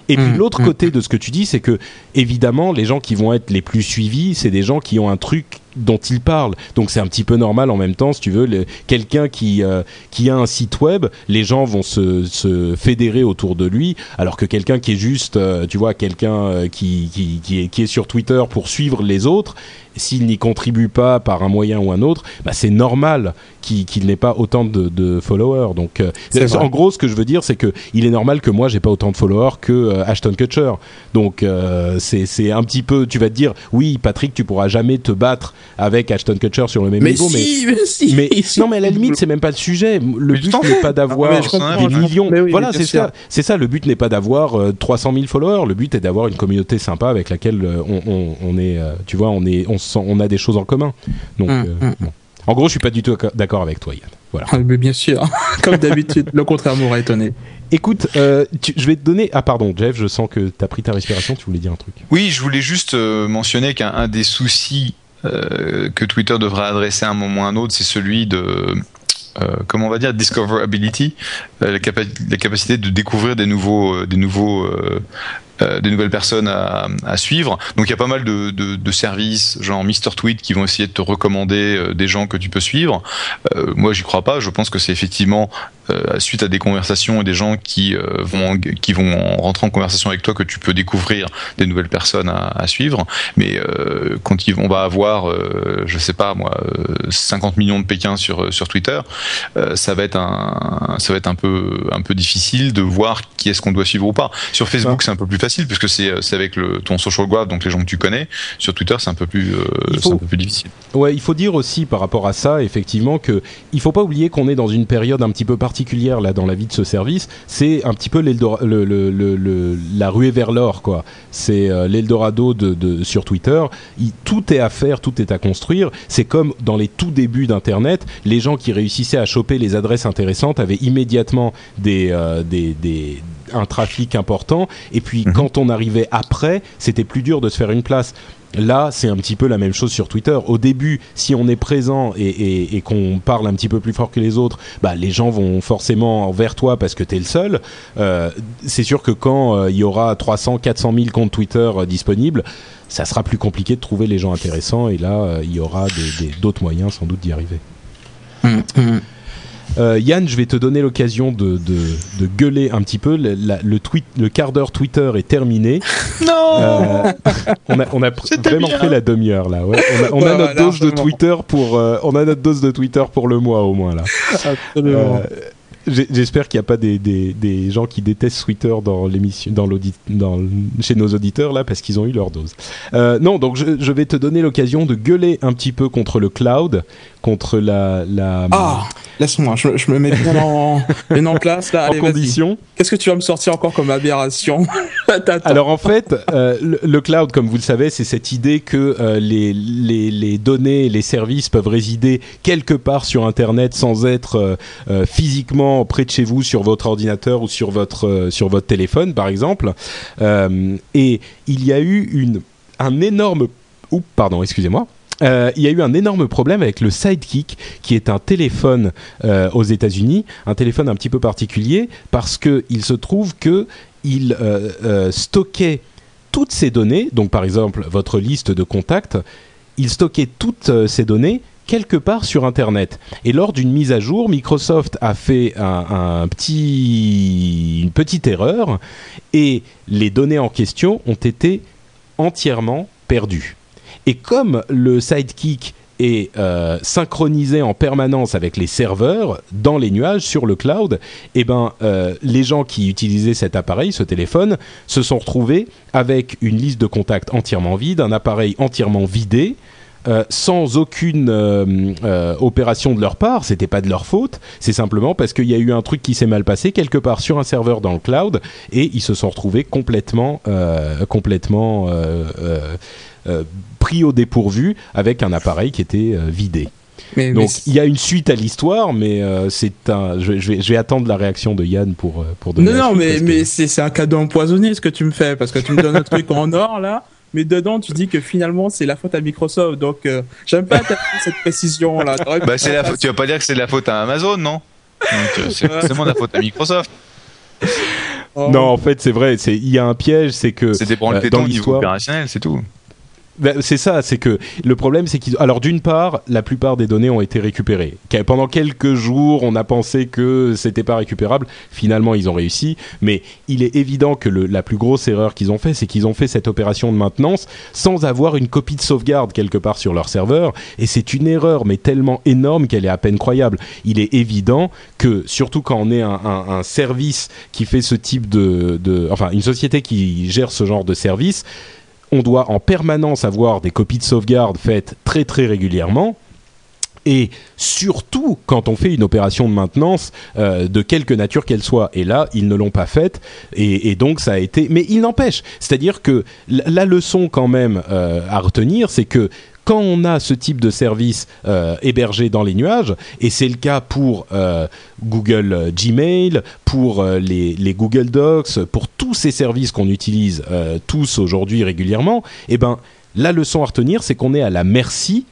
Et puis Mm, l'autre mm, côté de ce que tu dis, c'est que évidemment, les gens qui vont être les plus suivis, c'est des gens qui ont un truc dont ils parlent. Donc c'est un petit peu normal en même temps, si tu veux, quelqu'un qui euh, qui a un site web, les gens vont se, se fédérer autour de lui, alors que quelqu'un qui est juste, euh, tu vois, quelqu'un euh, qui, qui, qui, est, qui est sur Twitter pour suivre les autres, s'il n'y contribue pas par un moyen ou un autre, bah, c'est normal qu'il n'ait pas autant de, de followers. Donc, euh, en gros, ce que je veux dire, c'est que il est normal que moi j'ai pas autant de followers que euh, Ashton Kutcher. Donc, euh, c'est c'est un petit peu, tu vas te dire, oui, Patrick, tu pourras jamais te battre avec Ashton Kutcher sur le même Mais niveau, mais si, mais si. non, mais à la limite, c'est même pas le sujet. Le Mais but n'est pas d'avoir Ah, mais je comprends, des millions. Mais oui, voilà, c'est ça. C'est ça. Le but n'est pas d'avoir euh, 300 000 followers. Le but est d'avoir une communauté sympa avec laquelle euh, on, on, on est, euh, tu vois, on est, on se sent, on a des choses en commun. Donc, Hum, euh, hum. bon. en gros, je suis pas du tout d'accord avec toi, Yann. Voilà. Ah, mais bien sûr, comme d'habitude, le contraire m'aurait étonné. Écoute, euh, tu- je vais te donner. Ah pardon, Jeff, je sens que tu as pris ta respiration. Tu voulais dire un truc. Oui, je voulais juste euh, mentionner qu'un un des soucis euh, que Twitter devrait adresser à un moment ou à un autre, c'est celui de euh, comment on va dire discoverability, euh, la, capa- la capacité de découvrir des nouveaux, euh, des nouveaux, euh, des nouvelles personnes à, à suivre. Donc il y a pas mal de, de, de services, genre Mr Tweet, qui vont essayer de te recommander euh, des gens que tu peux suivre. Euh, moi, j'y crois pas. Je pense que c'est effectivement suite à des conversations et des gens qui vont qui vont rentrer en conversation avec toi que tu peux découvrir des nouvelles personnes à, à suivre. Mais euh, quand ils, on va avoir, euh, je sais pas moi, euh, 50 millions de Pékin sur sur Twitter, euh, ça va être un ça va être un peu un peu difficile de voir qui est-ce qu'on doit suivre ou pas. Sur Facebook, c'est un peu plus facile puisque c'est c'est avec le ton social graph, donc les gens que tu connais. Sur Twitter, c'est un peu plus euh, faut- un peu plus difficile. Ouais, il faut dire aussi par rapport à ça, effectivement, que il faut pas oublier qu'on est dans une période un petit peu particulière là dans la vie de ce service. C'est un petit peu le, le, le, le- la ruée vers l'or, quoi. C'est euh, l'Eldorado de, de, sur Twitter. Il- tout est à faire, tout est à construire. C'est comme dans les tout débuts d'Internet, les gens qui réussissaient à choper les adresses intéressantes avaient immédiatement des, euh, des, des un trafic important. Et puis quand on arrivait après, c'était plus dur de se faire une place. Là, c'est un petit peu la même chose sur Twitter. Au début, si on est présent et, et- et qu'on parle un petit peu plus fort que les autres, bah, les gens vont forcément vers toi parce que tu es le seul. Euh, c'est sûr que quand euh, il y aura 300, 400 000 comptes Twitter euh, disponibles, ça sera plus compliqué de trouver les gens intéressants et là, euh, il y aura d'autres moyens sans doute d'y arriver. Hum, hum. Euh, Yann, je vais te donner l'occasion de, de, de gueuler un petit peu. Le, la- le, tweet, le quart d'heure Twitter est terminé. Non. Euh, on a, on vraiment bien. fait la demi-heure là. Ouais. On a, on a Ouais, notre dose de. Twitter pour, euh, on a notre dose de Twitter pour le mois au moins là. Absolument. J'espère qu'il n'y a pas des, des, des gens qui détestent Twitter dans l'émission, dans dans chez nos auditeurs là, parce qu'ils ont eu leur dose. Euh, non, donc je, je vais te donner l'occasion de gueuler un petit peu contre le cloud, contre la, la Ah, laisse-moi, je, je me mets bien en, bien en place là. Allez, condition. Qu'est-ce que tu vas me sortir encore comme aberration? Alors en fait, euh, le, le cloud, comme vous le savez, c'est cette idée que euh, les, les, les données, les services peuvent résider quelque part sur Internet sans être euh, physiquement près de chez vous sur votre ordinateur ou sur votre sur votre téléphone, par exemple. Et il y a eu une un énorme Oups, pardon, excusez-moi. Euh, il y a eu un énorme problème avec le Sidekick, qui est un téléphone euh, aux États-Unis, un téléphone un petit peu particulier, parce que il se trouve que il euh, stockait toutes ces données, donc par exemple votre liste de contacts, il stockait toutes ces données quelque part sur Internet. Et lors d'une mise à jour, Microsoft a fait petit, une petite erreur et les données en question ont été entièrement perdues. Et comme le Sidekick est euh, synchronisé en permanence avec les serveurs dans les nuages sur le cloud, eh ben, euh, les gens qui utilisaient cet appareil, ce téléphone, se sont retrouvés avec une liste de contacts entièrement vide, un appareil entièrement vidé, euh, sans aucune euh, euh, opération de leur part, c'était pas de leur faute, c'est simplement parce qu'il y a eu un truc qui s'est mal passé quelque part sur un serveur dans le cloud et ils se sont retrouvés complètement, complètement pris au dépourvu avec un appareil qui était vidé. Mais, Donc mais il y a une suite à l'histoire, mais euh, c'est un. Je, je vais, je vais attendre la réaction de Yann pour pour donner. Non, la non, suite, mais, que- c'est un cadeau empoisonné ce que tu me fais, parce que tu me donnes un truc en or là, mais dedans tu dis que finalement c'est la faute à Microsoft, donc euh, j'aime pas cette précision là. Bah, c'est la faute- tu vas pas dire que c'est de la faute à Amazon, non? Euh, C'est forcément de la faute à Microsoft. Non, en fait, c'est vrai. C'est il y a un piège, c'est que C'est des branles euh, dans au niveau l'histoire. opérationnel, c'est tout. Ben, c'est ça, c'est que le problème, c'est qu'ils. Alors, d'une part, la plupart des données ont été récupérées. Pendant quelques jours, on a pensé que c'était pas récupérable. Finalement, ils ont réussi. Mais il est évident que la plus grosse erreur qu'ils ont fait, c'est qu'ils ont fait cette opération de maintenance sans avoir une copie de sauvegarde quelque part sur leur serveur. Et c'est une erreur, mais tellement énorme qu'elle est à peine croyable. Il est évident que, surtout quand on est un service qui fait ce type de, de. Enfin, une société qui gère ce genre de service on doit en permanence avoir des copies de sauvegarde faites très très régulièrement. Et surtout quand on fait une opération de maintenance euh, de quelque nature qu'elle soit. Et là, ils ne l'ont pas faite. Et, donc ça a été. Mais il n'empêche. C'est-à-dire que la, la leçon quand même euh, à retenir, c'est que quand on a ce type de service euh, hébergé dans les nuages, et c'est le cas pour euh, Google euh, Gmail, pour les, Google Docs, pour tous ces services qu'on utilise tous aujourd'hui régulièrement, eh ben la leçon à retenir, c'est qu'on est à la merci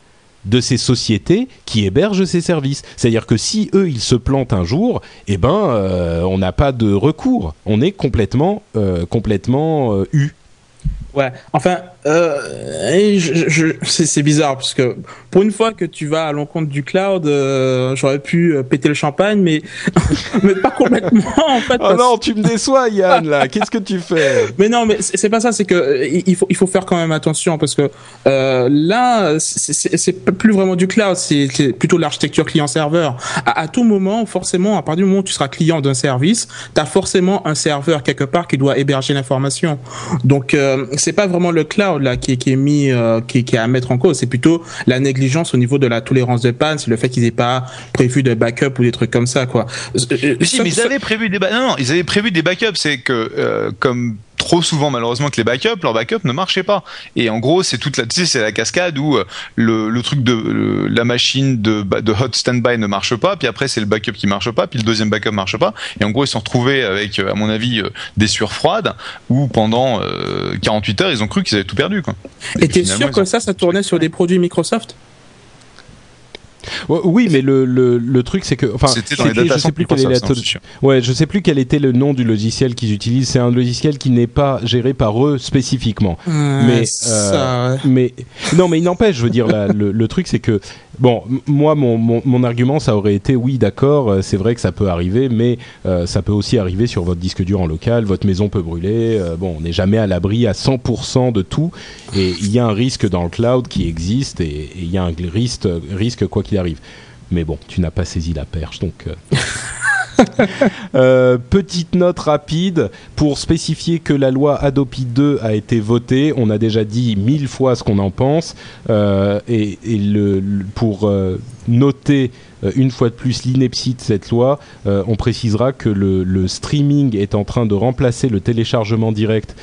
de ces sociétés qui hébergent ces services. C'est-à-dire que si eux ils se plantent un jour, eh ben on n'a pas de recours. On est complètement euh, complètement eu. Ouais, enfin, euh, et je, je- c'est bizarre parce que pour une fois que tu vas à l'encontre du cloud, euh, j'aurais pu euh, péter le champagne, mais mais pas complètement en fait. Oh non, tu me déçois Yann là. Qu'est-ce que tu fais? Mais non, mais c'est pas ça. C'est que il faut il faut faire quand même attention parce que euh, là, c'est- plus vraiment du cloud, c'est plutôt l'architecture client-serveur. À, à tout moment, forcément, à partir du moment où tu seras client d'un service, tu as forcément un serveur quelque part qui doit héberger l'information. Donc c'est pas vraiment le cloud là qui, est- qui est mis, euh, qui, qui est à mettre en cause. C'est plutôt la négligence au niveau de la tolérance de panne, c'est le fait qu'ils aient pas prévu de backup ou des trucs comme ça quoi. Euh, Mais si, ça- mais ils ça- avaient prévu des non, non, ils avaient prévu des backups. C'est que euh, comme trop souvent malheureusement que les backups, leurs backups ne marchaient pas. Et en gros, c'est toute la, tu sais, c'est la cascade où euh, le, le truc de le- la machine de, hot standby ne marche pas, puis après c'est le backup qui marche pas, puis le deuxième backup marche pas. Et en gros, ils se sont retrouvés avec, euh, à mon avis, euh, des sueurs froides où pendant euh, 48 heures, ils ont cru qu'ils avaient tout perdu. Quoi. Et t'es sûr que ont- ça, ça tournait sur des produits Microsoft? Oui, mais le, le, le truc c'est que enfin C'était dans les data je sais plus quelle est la. Ouais, je sais plus quel était le nom du logiciel qu'ils utilisent. C'est un logiciel qui n'est pas géré par eux spécifiquement. mais ça, euh, ouais. mais non, mais il n'empêche. Je veux dire, la- le, le truc c'est que bon, moi mon, mon, argument ça aurait été oui, d'accord, euh, c'est vrai que ça peut arriver, mais euh, ça peut aussi arriver sur votre disque dur en local. Votre maison peut brûler. euh, bon, on n'est jamais à l'abri à 100% de tout, et il y a un risque dans le cloud qui existe, et et il y a un risque, risque quoi qu'il arrive. Mais bon, tu n'as pas saisi la perche, donc. euh, Euh, petite note rapide pour spécifier que la loi Adopi 2 a été votée. On a déjà dit mille fois ce qu'on en pense. Euh, et pour euh, noter une fois de plus l'ineptie de cette loi, on précisera que le, streaming est en train de remplacer le téléchargement direct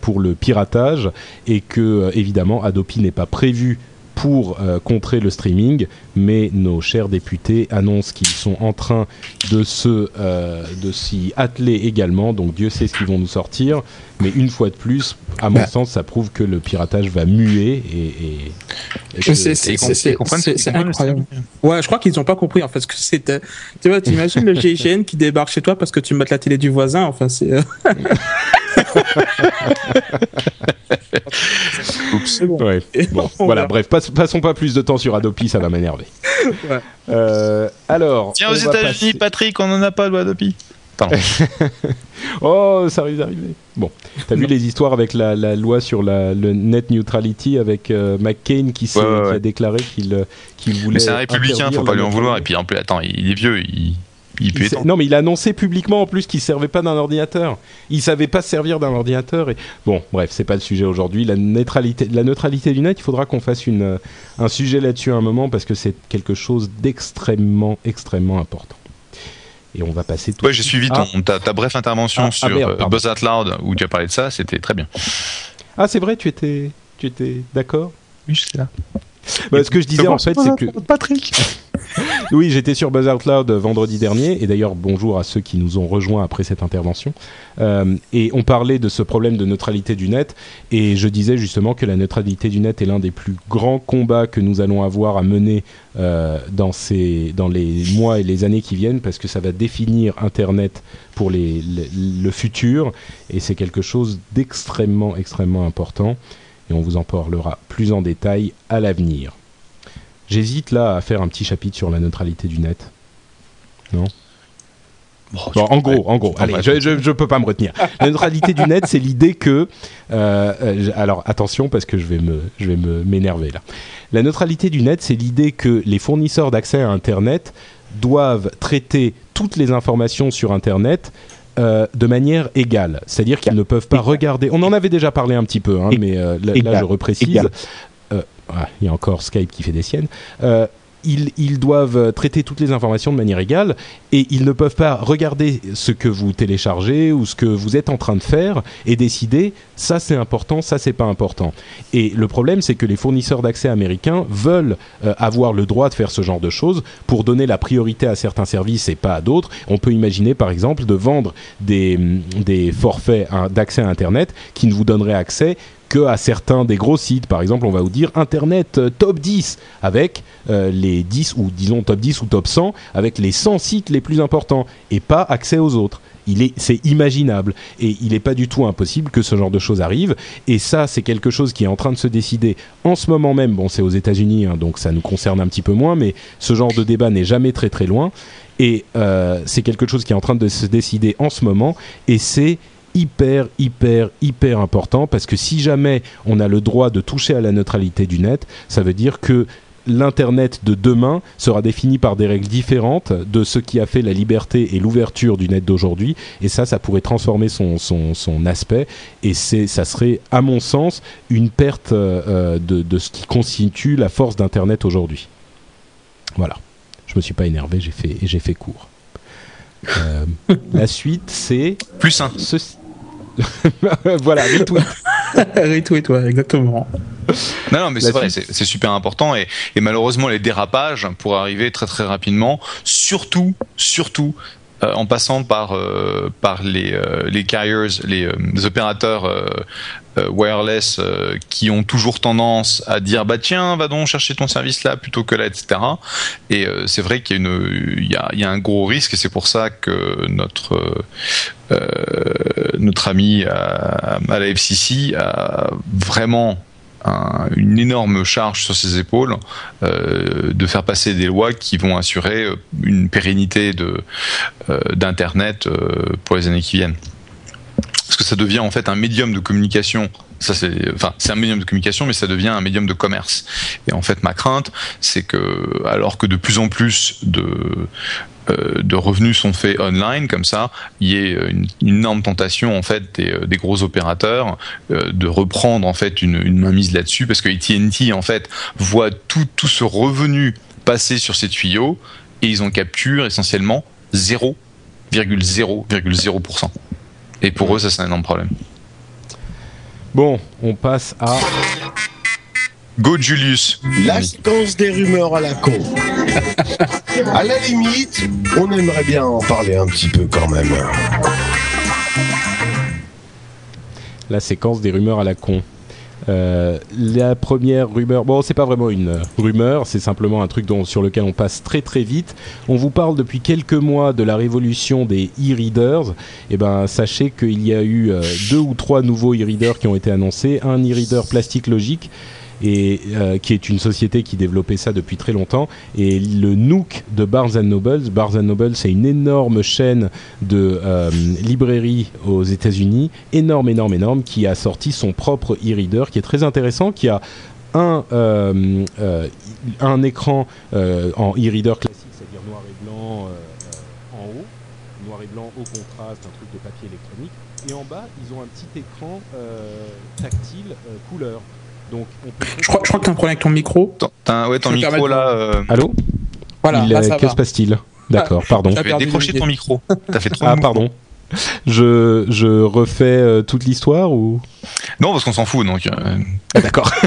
pour le piratage et que évidemment Adopi n'est pas prévu pour euh, contrer le streaming, mais nos chers députés annoncent qu'ils sont en train de se euh, de s'y atteler également. Donc Dieu sait ce qu'ils vont nous sortir, mais une fois de plus, à mon Bah. sens, ça prouve que le piratage va muer et, et- et que- C'est- incroyable. Ouais, je crois qu'ils ont pas compris en fait ce que c'était. Tu vois, t'imagines le GIGN qui débarque chez toi parce que tu mates la télé du voisin. Enfin, c'est. c'est bon. Ouais. Bon, voilà, bref, passons pas plus de temps sur Adopi, ça va m'énerver. Ouais. Euh, alors, Tiens, aux États-Unis, passer- Patrick, on en a pas de loi Adopi. Oh, ça risque d'arriver. Bon, t'as vu les histoires avec la, la loi sur la, le net neutrality avec euh, McCain qui, s'est- Ouais, ouais, qui a déclaré qu'il euh, qu'il voulait. Mais c'est un républicain, faut pas lui en vouloir. Et puis en plus, attends, il est vieux, il, il Il non, mais il a annoncé publiquement en plus qu'il servait pas d'un ordinateur. Il savait pas se servir d'un ordinateur. Et bon, bref, c'est pas le sujet aujourd'hui. La neutralité, la neutralité du net, il faudra qu'on fasse une, euh, un sujet là-dessus à un moment parce que c'est quelque chose d'extrêmement, extrêmement important. Et on va passer tout. Ouais, j'ai suivi Ah. ton, ta, ta brève intervention Ah, ah, sur merde, pardon. Buzz Out Loud où tu as parlé de ça, c'était très bien. Ah, c'est vrai, tu étais, tu étais d'accord? Oui, je sais là. Bah, ce que je disais en fait, c'est que Patrick. oui, j'étais sur Buzz Out Loud vendredi dernier, et d'ailleurs bonjour à ceux qui nous ont rejoints après cette intervention. Euh, et on parlait de ce problème de neutralité du net, et je disais justement que la neutralité du net est l'un des plus grands combats que nous allons avoir à mener euh, dans, ces, dans les mois et les années qui viennent, parce que ça va définir Internet pour les, les- le futur, et c'est quelque chose d'extrêmement, extrêmement important, et on vous en parlera plus en détail à l'avenir. J'hésite là à faire un petit chapitre sur la neutralité du net. Non? Bon, Bon, tu- en gros, en gros, allez, je, je, je peux pas me retenir. La neutralité du net, c'est l'idée que, euh, euh, alors attention parce que je vais me, je vais me m'énerver là. La neutralité du net, c'est l'idée que les fournisseurs d'accès à Internet doivent traiter toutes les informations sur Internet euh, de manière égale. C'est-à-dire qu'ils ne peuvent pas regarder. On en avait déjà parlé un petit peu, hein, mais euh, là, je reprécise. Euh, ah, Il y a encore Skype qui fait des siennes. Ils, ils doivent euh, traiter toutes les informations de manière égale et ils ne peuvent pas regarder ce que vous téléchargez ou ce que vous êtes en train de faire et décider ça c'est important, ça c'est pas important. Et le problème c'est que les fournisseurs d'accès américains veulent euh, avoir le droit de faire ce genre de choses pour donner la priorité à certains services et pas à d'autres. On peut imaginer par exemple de vendre des, des forfaits hein, d'accès à Internet qui ne vous donneraient accès que à certains des gros sites. Par exemple, on va vous dire Internet euh, top 10 avec euh, les 10 ou disons top 10 ou top 100 avec les 100 sites les plus importants et pas accès aux autres. Il est, c'est imaginable et il n'est pas du tout impossible que ce genre de choses arrive. Et ça, c'est quelque chose qui est en train de se décider en ce moment même. Bon, c'est aux États-Unis, hein, donc ça nous concerne un petit peu moins, mais ce genre de débat n'est jamais très très loin. Et euh, c'est quelque chose qui est en train de se décider en ce moment. Et c'est hyper, hyper, hyper important parce que si jamais on a le droit de toucher à la neutralité du net, ça veut dire que l'Internet de demain sera défini par des règles différentes de ce qui a fait la liberté et l'ouverture du net d'aujourd'hui. Et ça, ça pourrait transformer son, son, son aspect. Et c'est, ça serait, à mon sens, une perte euh, euh, de, de ce qui constitue la force d'Internet aujourd'hui. Voilà. Je me suis pas énervé, j'ai fait, j'ai fait court. Euh, la suite, c'est Plus un. voilà, retweet. Retweet, ouais, exactement. Non, non, mais c'est vrai, c'est super important et, et malheureusement les dérapages pourraient arriver très très rapidement, surtout, surtout en passant par euh, euh, les carriers, les, euh, opérateurs euh, euh, wireless euh, qui ont toujours tendance à dire bah tiens va donc chercher ton service là plutôt que là etc. Et euh, c'est vrai qu'il y a un gros risque et c'est pour ça que notre euh, euh, notre ami à, à la FCC a vraiment un- une énorme charge sur ses épaules euh, de faire passer des lois qui vont assurer euh, une pérennité euh, d'internet pour les années qui viennent. Parce que ça devient en fait un médium de communication. Ça c'est enfin c'est un médium de communication mais ça devient un médium de commerce. Et en fait ma crainte c'est que alors que de plus en plus de de revenus sont faits online comme ça, il y ait une, une énorme tentation en fait des, euh, gros opérateurs euh, de reprendre en fait une, une mainmise là-dessus parce que AT&T en fait voit tout, tout ce revenu passer sur ces tuyaux et ils en capturent essentiellement 0,0,0%. Et pour eux, ça c'est un énorme problème. Bon, on passe à. Go Julius La séquence des rumeurs à la con. à la limite, on aimerait bien en parler un petit peu quand même. la séquence des rumeurs à la con. Euh, la première rumeur, bon, c'est pas vraiment une rumeur, c'est simplement un truc dont, sur lequel on passe très très vite. On vous parle depuis quelques mois de la révolution des e-readers. Et ben, sachez qu'il y a eu euh, deux ou trois nouveaux e-readers qui ont été annoncés. Un e-reader plastique logique et euh, qui est une société qui développait ça depuis très longtemps et le Nook de Barnes Noble. Barnes Noble, c'est une énorme chaîne de euh, librairies aux États-Unis, énorme, énorme, énorme, qui a sorti son propre e-reader qui est très intéressant, qui a un euh, un écran en e-reader classique, c'est-à-dire noir et blanc en haut, noir et blanc au contraste, un truc de papier électronique, et en bas ils ont un petit écran tactile couleur. Donc on peut Je crois, je crois que t'as un problème avec ton micro. T'as- ouais, ton Je micro là, euh, Allô Voilà, Il, là, euh, ça Que va. se passe-t-il D'accord, pardon. je vais décrocher ton micro. T'as fait trop de Ah, pardon. Je, je refais euh, toute l'histoire ou Non, parce qu'on s'en fout donc. euh, Ah, D'accord.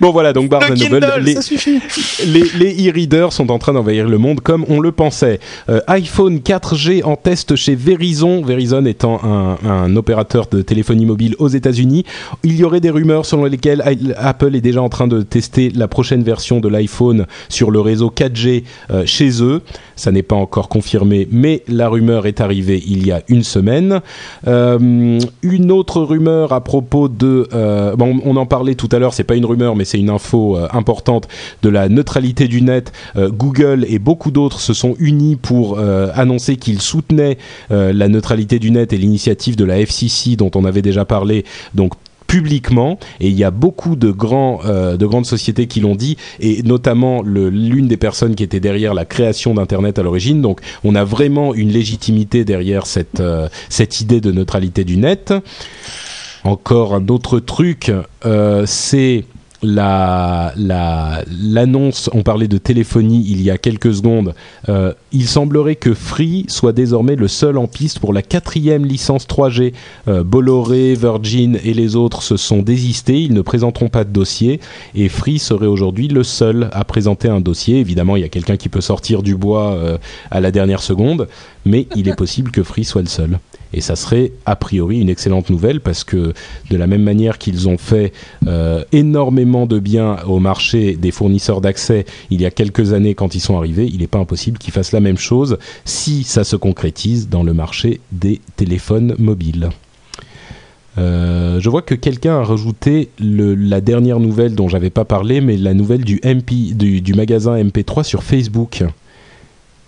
Bon voilà, donc Barnes Le Noble, les, ça suffit. les, les e-readers sont en train d'envahir le monde comme on le pensait. Euh, iPhone 4G en test chez Verizon, Verizon étant un, un opérateur de téléphonie mobile aux États-Unis. Il y aurait des rumeurs selon lesquelles Apple est déjà en train de tester la prochaine version de l'iPhone sur le réseau 4G euh, chez eux. Ça n'est pas encore confirmé, mais la rumeur est arrivée il y a une semaine. Euh, une autre rumeur à propos de, bon, on en parlait tout à l'heure, c'est pas une rumeur, mais c'est une info euh, importante de la neutralité du net. Euh, Google et beaucoup d'autres se sont unis pour euh, annoncer qu'ils soutenaient la neutralité du net et l'initiative de la FCC dont on avait déjà parlé. Donc publiquement et il y a beaucoup de grands de grandes sociétés qui l'ont dit et notamment l'une des personnes qui était derrière la création d'internet à l'origine donc on a vraiment une légitimité derrière cette cette idée de neutralité du net encore un autre truc c'est la la- l'annonce, on parlait de téléphonie il y a quelques secondes. Euh, il semblerait que Free soit désormais le seul en piste pour la quatrième licence 3G. Euh, Bolloré, Virgin et les autres se sont désistés. Ils ne présenteront pas de dossier et Free serait aujourd'hui le seul à présenter un dossier. Évidemment, il y a quelqu'un qui peut sortir du bois euh, à la dernière seconde, mais il est possible que Free soit le seul. Et ça serait a priori une excellente nouvelle parce que de la même manière qu'ils ont fait euh, énormément de bien au marché des fournisseurs d'accès il y a quelques années quand ils sont arrivés, il n'est pas impossible qu'ils fassent la même chose si ça se concrétise dans le marché des téléphones mobiles. Euh, je vois que quelqu'un a rajouté le- la dernière nouvelle dont j'avais pas parlé, mais la nouvelle du, MP, du, du magasin MP3 sur Facebook.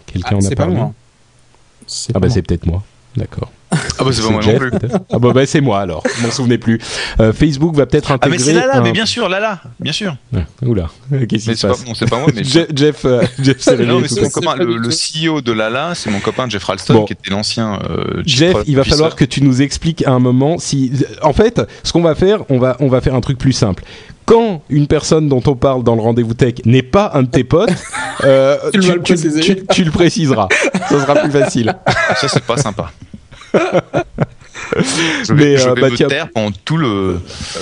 Quelqu'un Ah, en a c'est pas parlé moi. Ah pas bah moi. c'est peut-être moi. D'accord. Ah bah c'est pas moi Jeff, non plus. peut-être Ah bah, bah, c'est moi alors, je m'en souvenais plus. Euh, Facebook va peut-être Ah intégrer. mais c'est Lala, un- mais bien sûr, Lala, bien sûr. Ah, Oula, qu'est-ce Mais qui se c'est pas, passe non, c'est pas moi, mais Je- Jeff, euh, Jeff c'est mon copain, le, le. CEO de Lala, c'est mon copain Jeff Ralston, Bon. qui était l'ancien euh, Jeff, il va falloir que tu nous expliques à un moment si. En fait, ce qu'on va faire, on va, on va faire un truc plus simple. Quand une personne dont on parle dans le rendez-vous tech n'est pas un de tes potes, euh, Tu le préciser. tu- tu le préciseras. Ça sera plus facile. Ça, c'est pas sympa. Je Mais, vais, je euh, vais bah, me tiens. taire pendant tout le.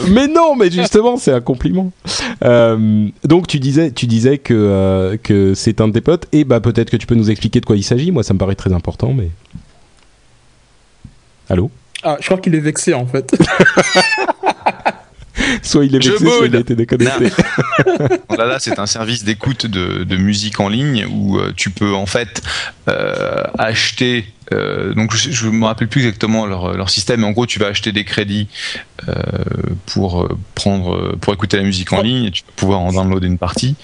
Mais non, mais justement, c'est un compliment. Euh, donc tu disais, tu disais que euh, que c'est un de tes potes, et bah peut-être que tu peux nous expliquer de quoi il s'agit. Moi, ça me paraît très important, mais. Allô? Ah, je crois qu'il est vexé en fait. Soit il est vexé, soit il a été déconnecté. Lala, c'est un service d'écoute de, de musique en ligne où euh, tu peux en fait euh, acheter. Euh, donc je, ne me rappelle plus exactement leur, leur système, mais en gros tu vas acheter des crédits euh, pour euh, prendre pour écouter la musique en ligne et tu vas pouvoir en downloader une partie.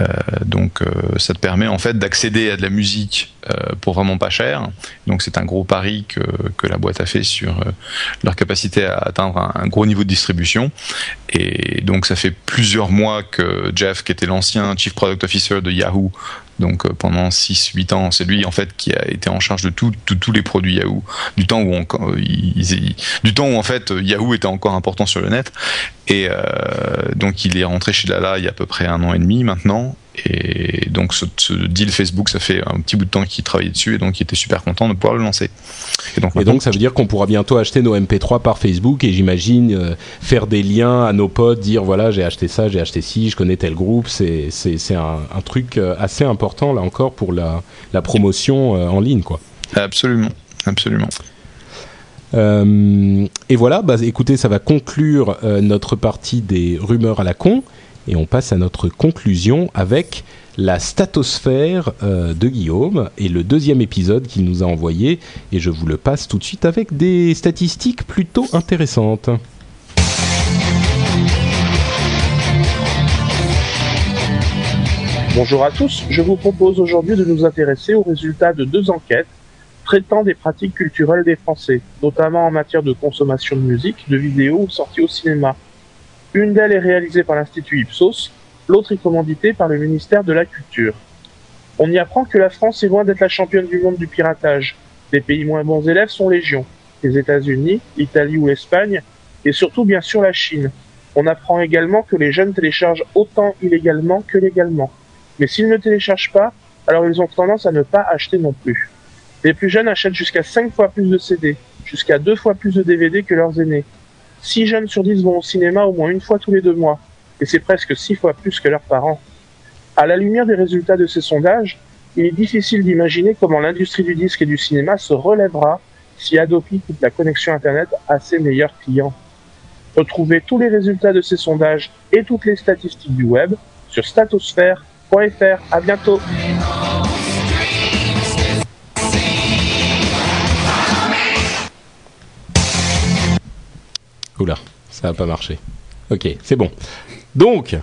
Euh, donc ça te permet en fait d'accéder à de la musique pour vraiment pas cher. Donc c'est un gros pari que, que la boîte a fait sur leur capacité à atteindre un, un gros niveau de distribution. Et donc ça fait plusieurs mois que Jeff, qui était l'ancien Chief Product Officer de Yahoo, donc euh, pendant 6-8 ans, c'est lui en fait qui a été en charge de tous les produits Yahoo, du temps où du temps où en fait Yahoo était encore important sur le net. Et euh, donc il est rentré chez Lala il y a à peu près un an et demi maintenant. Et donc ce, ce deal Facebook, ça fait un petit bout de temps qu'il travaillait dessus et donc il était super content de pouvoir le lancer. Et donc, Et donc ça veut dire qu'on pourra bientôt acheter nos MP3 par Facebook et j'imagine euh, faire des liens à nos potes, dire voilà j'ai acheté ça, j'ai acheté ci, je connais tel groupe. C'est un, un truc euh, assez important là encore pour la la promotion euh, en ligne quoi. absolument, absolument. Euh, et voilà, bah, écoutez, ça va conclure notre partie des rumeurs à la con, et on passe à notre conclusion avec la statosphère euh, de Guillaume et le deuxième épisode qu'il nous a envoyé, et je vous le passe tout de suite avec des statistiques plutôt intéressantes. Bonjour à tous, je vous propose aujourd'hui de nous intéresser aux résultats de deux enquêtes traitant des pratiques culturelles des Français, notamment en matière de consommation de musique, de vidéos ou sorties au cinéma. Une d'elles est réalisée par l'Institut Ipsos, l'autre est commanditée par le ministère de la Culture. On y apprend que la France est loin d'être la championne du monde du piratage. Les pays moins bons élèves sont légion. Les États-Unis, l'Italie ou l'Espagne, et surtout bien sûr la Chine. On apprend également que les jeunes téléchargent autant illégalement que légalement. Mais s'ils ne téléchargent pas, alors ils ont tendance à ne pas acheter non plus. Les plus jeunes achètent jusqu'à 5 fois plus de CD, jusqu'à 2 fois plus de DVD que leurs aînés. 6 jeunes sur 10 vont au cinéma au moins une fois tous les deux mois. et c'est presque six fois plus que leurs parents. À la lumière des résultats de ces sondages, il est difficile d'imaginer comment l'industrie du disque et du cinéma se relèvera si Adopi coupe la connexion Internet à ses meilleurs clients. Retrouvez tous les résultats de ces sondages et toutes les statistiques du web sur statosphère.fr. À bientôt! Oula, ça n'a pas marché. Ok, c'est bon. Donc,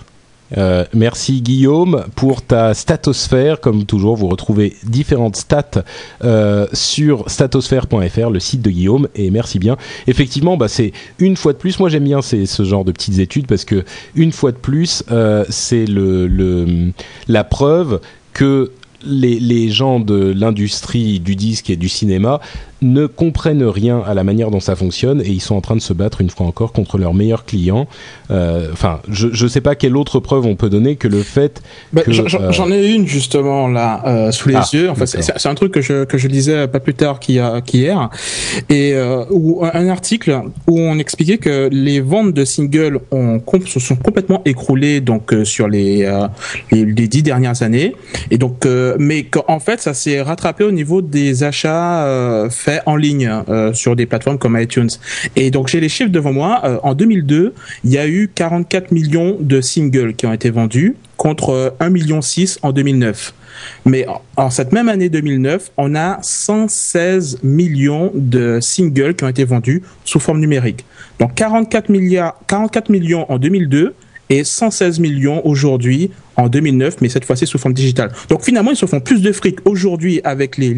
euh, merci Guillaume pour ta statosphère. Comme toujours, vous retrouvez différentes stats euh, sur statosphère.fr, le site de Guillaume. Et merci bien. Effectivement, bah, c'est une fois de plus. Moi, j'aime bien ce genre de petites études parce que une fois de plus, euh, c'est le, la preuve que les gens de l'industrie du disque et du cinéma ne comprennent rien à la manière dont ça fonctionne et ils sont en train de se battre une fois encore contre leurs meilleurs clients. Euh, Enfin, je ne sais pas quelle autre preuve on peut donner que le fait Bah, j'en- euh, J'en ai une justement là euh, sous les Ah, yeux. Enfin, c'est un truc que je que je lisais pas plus tard qu'hier, et euh, où un article où on expliquait que les ventes de singles ont se sont complètement écroulées donc sur les, les les dix dernières années et donc mais qu'en fait ça s'est rattrapé au niveau des achats euh, en ligne euh, sur des plateformes comme iTunes. Et donc j'ai les chiffres devant moi. Euh, en 2002, il y a eu 44 millions de singles qui ont été vendus contre euh, 1 million 6 en 2009. Mais en- cette même année 2009, on a 116 millions de singles qui ont été vendus sous forme numérique. Donc 44 milliards, 44 millions en 2002 et 116 millions aujourd'hui en 2009, mais cette fois-ci sous forme digitale. Donc finalement, ils se font plus de fric aujourd'hui avec les,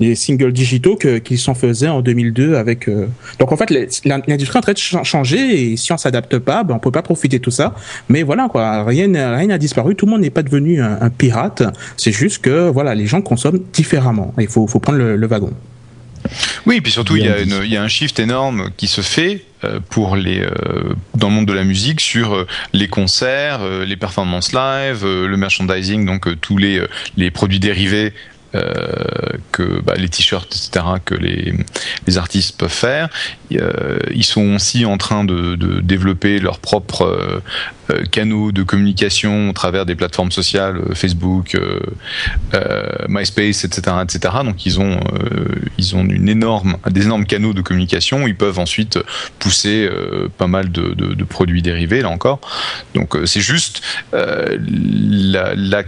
les singles digitaux qu'ils s'en faisaient en 2002 avec. euh, Donc en fait, l'industrie est en train de cha- changer et si on s'adapte pas, ben on peut pas profiter de tout ça. Mais voilà quoi, rien n'a- rien n'a disparu. Tout le monde n'est pas devenu un, un pirate. C'est juste que voilà, les gens consomment différemment. Il faut, faut prendre le, le wagon. Oui, puis surtout, il y, a une- il y a un shift énorme qui se fait euh, pour les euh, dans le monde de la musique sur les concerts, les performances live, le merchandising, donc tous les les produits dérivés. Euh, que bah, les t-shirts etc que les artistes peuvent faire Euh, ils sont aussi en train de, développer leurs propres euh, canaux de communication au travers des plateformes sociales Facebook MySpace, etc., etc. Donc ils ont ils ont une énorme des énormes canaux de communication. Ils peuvent ensuite pousser pas mal de, produits dérivés là encore. Donc c'est juste la- la-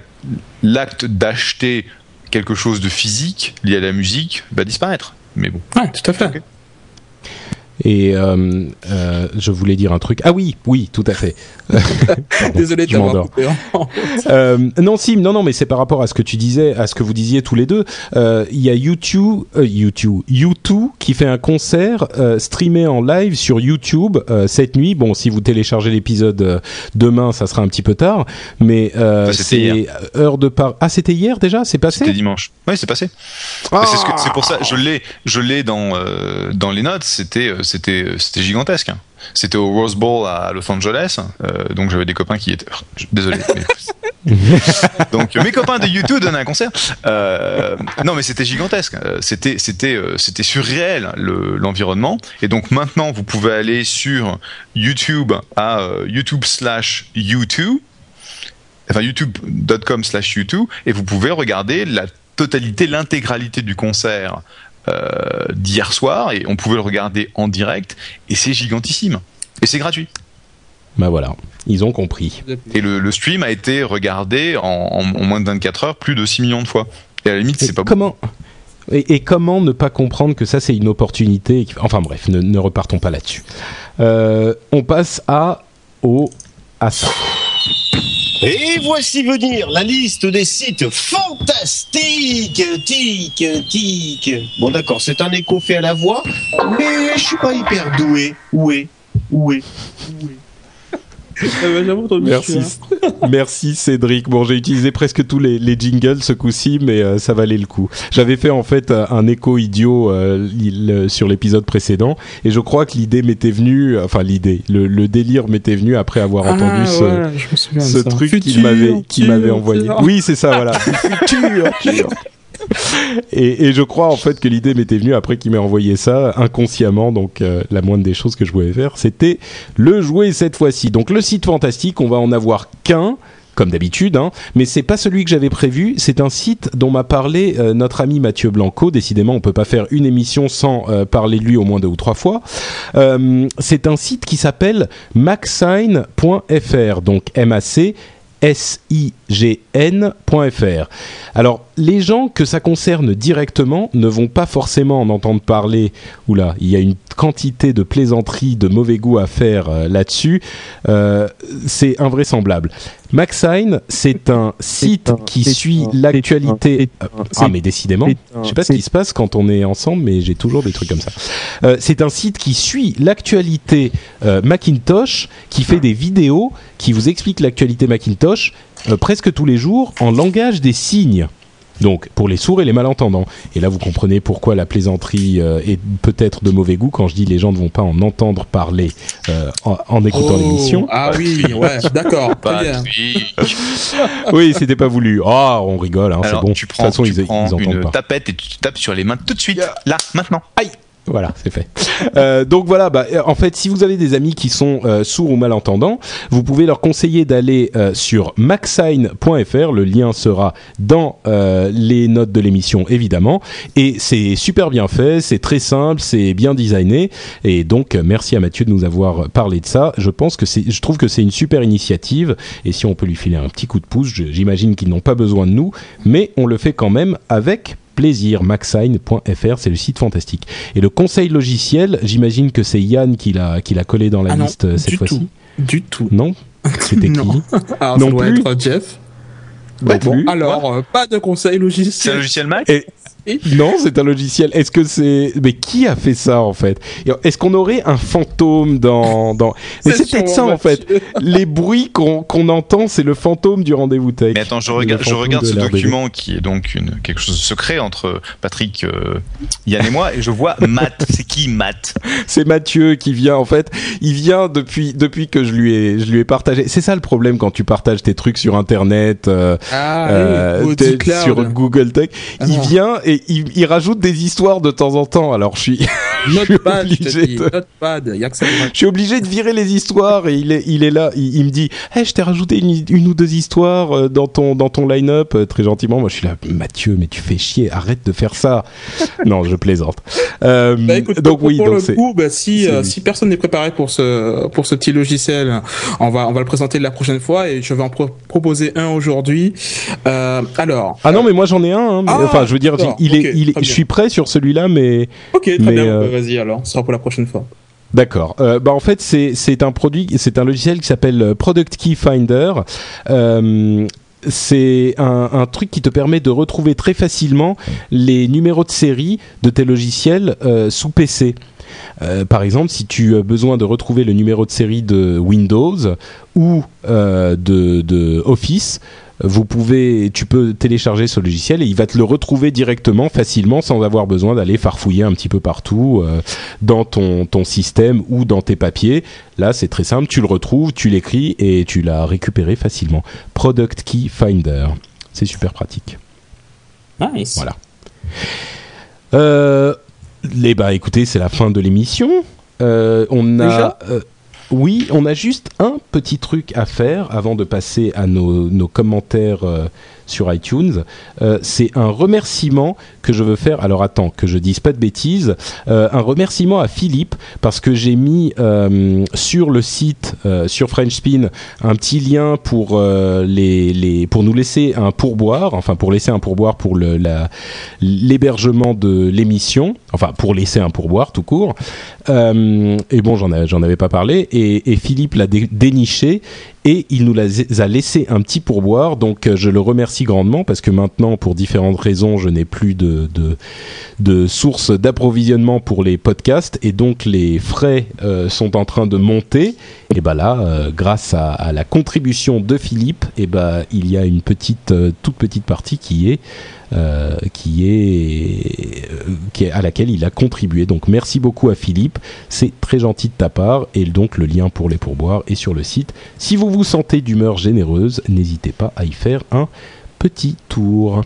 l'acte d'acheter quelque chose de physique lié à la musique va disparaître. Mais bon. Ouais, tout à fait. Et euh, euh, je voulais dire un truc. Ah oui, oui, tout à fait. Pardon, Désolé de je m'endors. coupé. Euh, non, si, non, non, mais c'est par rapport à ce que tu disais, à ce que vous disiez tous les deux. Euh, Il y a YouTube, euh, YouTube, YouTube qui fait un concert euh, streamé en live sur YouTube euh, cette nuit. Bon, si vous téléchargez l'épisode euh, demain, ça sera un petit peu tard, mais euh, c'est heure de par. Ah, c'était hier déjà, c'est passé? C'était dimanche. Oui, c'est passé. Ah C'est ce que- c'est pour ça, je l'ai, je l'ai dans euh, dans les notes. C'était euh, c'était euh, c'était gigantesque. hein. C'était au Rose Bowl à Los Angeles, euh, donc j'avais des copains qui étaient. Désolé. mais- donc mes copains de YouTube donnaient un concert. Euh, non, mais c'était gigantesque. Euh, C'était c'était euh, c'était surréel le- l'environnement. Et donc maintenant, vous pouvez aller sur YouTube à euh, YouTube slash YouTube enfin youtube.com slash youtube et vous pouvez regarder la totalité, l'intégralité du concert euh, d'hier soir et on pouvait le regarder en direct et c'est gigantissime et c'est gratuit. Bah voilà, ils ont compris. Et le, le stream a été regardé en, en- en moins de 24 heures plus de 6 millions de fois. Et à la limite, c'est pas comment et, et comment ne pas comprendre que ça c'est une opportunité Enfin bref, ne, ne repartons pas là-dessus. Euh, on passe à au à ça. Et voici venir la liste des sites fantastiques, tic, tic. Bon d'accord, c'est un écho fait à la voix, mais je suis pas hyper doué. Où est Où Merci, merci Cédric. Bon, j'ai utilisé presque tous les, les jingles ce coup-ci, mais euh, ça valait le coup. J'avais fait en fait euh, un écho idiot euh, il- sur l'épisode précédent, et je crois que l'idée m'était venue, enfin l'idée, le, le délire m'était venu après avoir entendu Ah, ce, ouais, de ce truc qu'il m'avait envoyé. Oui, c'est ça, voilà. Du futur, futur. et, je crois en fait que l'idée m'était venue après qu'il m'ait envoyé ça inconsciemment. Donc euh, la moindre des choses que je pouvais faire, c'était le jouer cette fois-ci. Donc le site fantastique, on va en avoir qu'un comme d'habitude, hein, mais c'est pas celui que j'avais prévu. C'est un site dont m'a parlé euh, notre ami Mathieu Blanco. Décidément, on peut pas faire une émission sans euh, parler de lui au moins deux ou trois fois. C'est un site qui s'appelle maxsign.fr, donc M-A-C sign.fr. Alors, les gens que ça concerne directement ne vont pas forcément en entendre parler. Oula, il y a une quantité de plaisanteries de mauvais goût à faire euh, là-dessus. Euh, c'est invraisemblable. MaxSign, c'est un site qui suit l'actualité. Ah, mais décidément, je sais pas ce qui se passe quand on est ensemble, mais j'ai toujours des trucs comme ça. Euh, c'est un site qui suit l'actualité Macintosh, qui fait des vidéos qui vous expliquent l'actualité Macintosh euh, presque tous les jours en langage des signes. Donc pour les sourds et les malentendants. Et là vous comprenez pourquoi la plaisanterie euh, est peut-être de mauvais goût quand je dis les gens ne vont pas en entendre parler euh, en, en écoutant Oh, l'émission. Ah oui, ouais, d'accord. oui, c'était pas voulu. Ah, on rigole, hein, c'est bon. tu de toute prends, façon, tu ils, ils prends entendent une pas. tapette et tu tapes sur les mains tout de suite, là, maintenant. Aïe voilà, c'est fait. Euh, donc voilà, bah, euh, en fait, si vous avez des amis qui sont euh, sourds ou malentendants, vous pouvez leur conseiller d'aller euh, sur maxsign.fr. Le lien sera dans euh, les notes de l'émission, évidemment. Et c'est super bien fait, c'est très simple, c'est bien designé. Et donc, euh, merci à Mathieu de nous avoir parlé de ça. Je pense que c'est, je trouve que c'est une super initiative. Et si on peut lui filer un petit coup de pouce, j'imagine qu'ils n'ont pas besoin de nous, mais on le fait quand même avec plaisir. Maxsign.fr, c'est le site fantastique. Et le conseil logiciel, j'imagine que c'est Yann qui l'a qui l'a collé dans la Ah liste euh, cette fois-ci. Du tout. Non, c'était qui Non. Alors, Non ça doit plus. être Jeff. Bon, alors, euh, pas de conseil C'est logiciel. logiciel Mac Et- Non, c'est un logiciel. Est-ce que c'est mais qui a fait ça en fait? Et Est-ce qu'on aurait un fantôme dans dans Mais c'est peut-être ça en fait. Les bruits qu'on qu'on entend, c'est le fantôme du rendez-vous tech. Mais attends, je regarde, je regarde de ce document qui est donc une, quelque chose de secret entre Patrick, euh, Yann et moi, et je vois Matt. C'est qui Matt? C'est Mathieu qui vient en fait. Il vient depuis depuis que je lui ai je lui ai partagé. C'est ça le problème quand tu partages tes trucs sur internet euh, Ah, euh, oui, sur Google Tech. Ah il vient et il, il rajoute des histoires de temps en temps alors je suis je suis je obligé dis, de- Notepad, y a que ça. je suis obligé de virer les histoires et il est, il est là, il, il me dit, hey, je t'ai rajouté une, une ou deux histoires euh, dans ton, dans ton line-up, euh, très gentiment. Moi, je suis là, Mathieu, mais tu fais chier, arrête de faire ça. non, je plaisante. Euh, Bah, écoute, donc pour, oui, pour donc le coup, bah, si, euh, si personne n'est préparé pour ce, pour ce petit logiciel, on va, on va le présenter la prochaine fois et je vais en pro- proposer un aujourd'hui. Euh, alors. Ah non, mais moi j'en ai un. hein, mais- Ah, enfin, je veux dire, il est, ok, il est, très je suis prêt sur celui-là, mais Ok, très mais, bien. euh, bah, Vas-y alors, ce sera pour la prochaine fois. D'accord. Euh, bah en fait c'est un produit, c'est un logiciel qui s'appelle euh, Product Key Finder. Euh, c'est un, un truc qui te permet de retrouver très facilement les numéros de série de tes logiciels euh, sous PC. Euh, par exemple, si tu as besoin de retrouver le numéro de série de Windows ou euh, de, de Office, vous pouvez, tu peux télécharger ce logiciel et il va te le retrouver directement, facilement, sans avoir besoin d'aller farfouiller un petit peu partout euh, dans ton, ton système ou dans tes papiers. Là, c'est très simple, tu le retrouves, tu l'écris et tu l'as récupéré facilement. Product Key Finder, c'est super pratique. Nice. Voilà. Euh, les bah écoutez, c'est la fin de l'émission. Euh, on a Déjà? euh, oui, on a juste un petit truc à faire avant de passer à nos, commentaires euh, sur iTunes. Euh, c'est un remerciement que je veux faire. Alors attends, que je dise pas de bêtises. Euh, un remerciement à Philippe parce que j'ai mis euh, sur le site sur French Spin un petit lien pour les, les pour nous laisser un pourboire, enfin pour laisser un pourboire pour le l'hébergement de l'émission, enfin pour laisser un pourboire tout court. Et bon, j'en avais, pas parlé. Et, Philippe l'a dé- déniché et il nous a laissé un petit pourboire. Donc euh, je le remercie grandement parce que maintenant, pour différentes raisons, je n'ai plus de, source d'approvisionnement pour les podcasts et donc les frais euh, sont en train de monter. Et ben là, euh, grâce à, la contribution de Philippe, ben il y a une petite, toute petite partie qui est euh, qui est, euh, qui est à laquelle il a contribué. Donc merci beaucoup à Philippe, c'est très gentil de ta part et donc le lien pour les pourboires est sur le site. Si vous vous sentez d'humeur généreuse, n'hésitez pas à y faire un petit tour.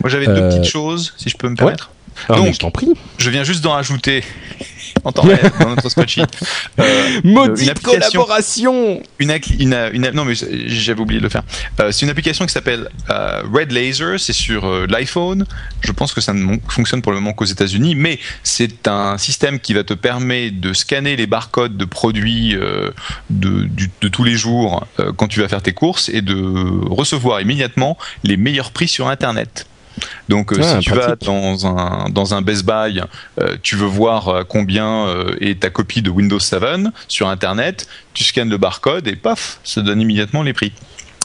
Moi j'avais deux Euh, petites choses, si je peux me permettre. Ah, Donc, je t'en prie. Je viens juste d'en rajouter en temps réel dans notre spreadsheet. Euh, une Maudite application- collaboration une, une, une- non mais j'avais oublié de le faire. Euh, c'est une application qui s'appelle euh, Red Laser, c'est sur l'iPhone. Je pense que ça ne fonctionne pour le moment qu'aux États-Unis, mais c'est un système qui va te permettre de scanner les barcodes de produits de, du- de tous les jours quand tu vas faire tes courses et de recevoir immédiatement les meilleurs prix sur Internet. Donc euh, Ah, si tu vas dans un, dans un Best Buy, euh, tu veux voir euh, combien euh, est ta copie de Windows 7 sur Internet, tu scannes le barcode et paf, ça donne immédiatement les prix.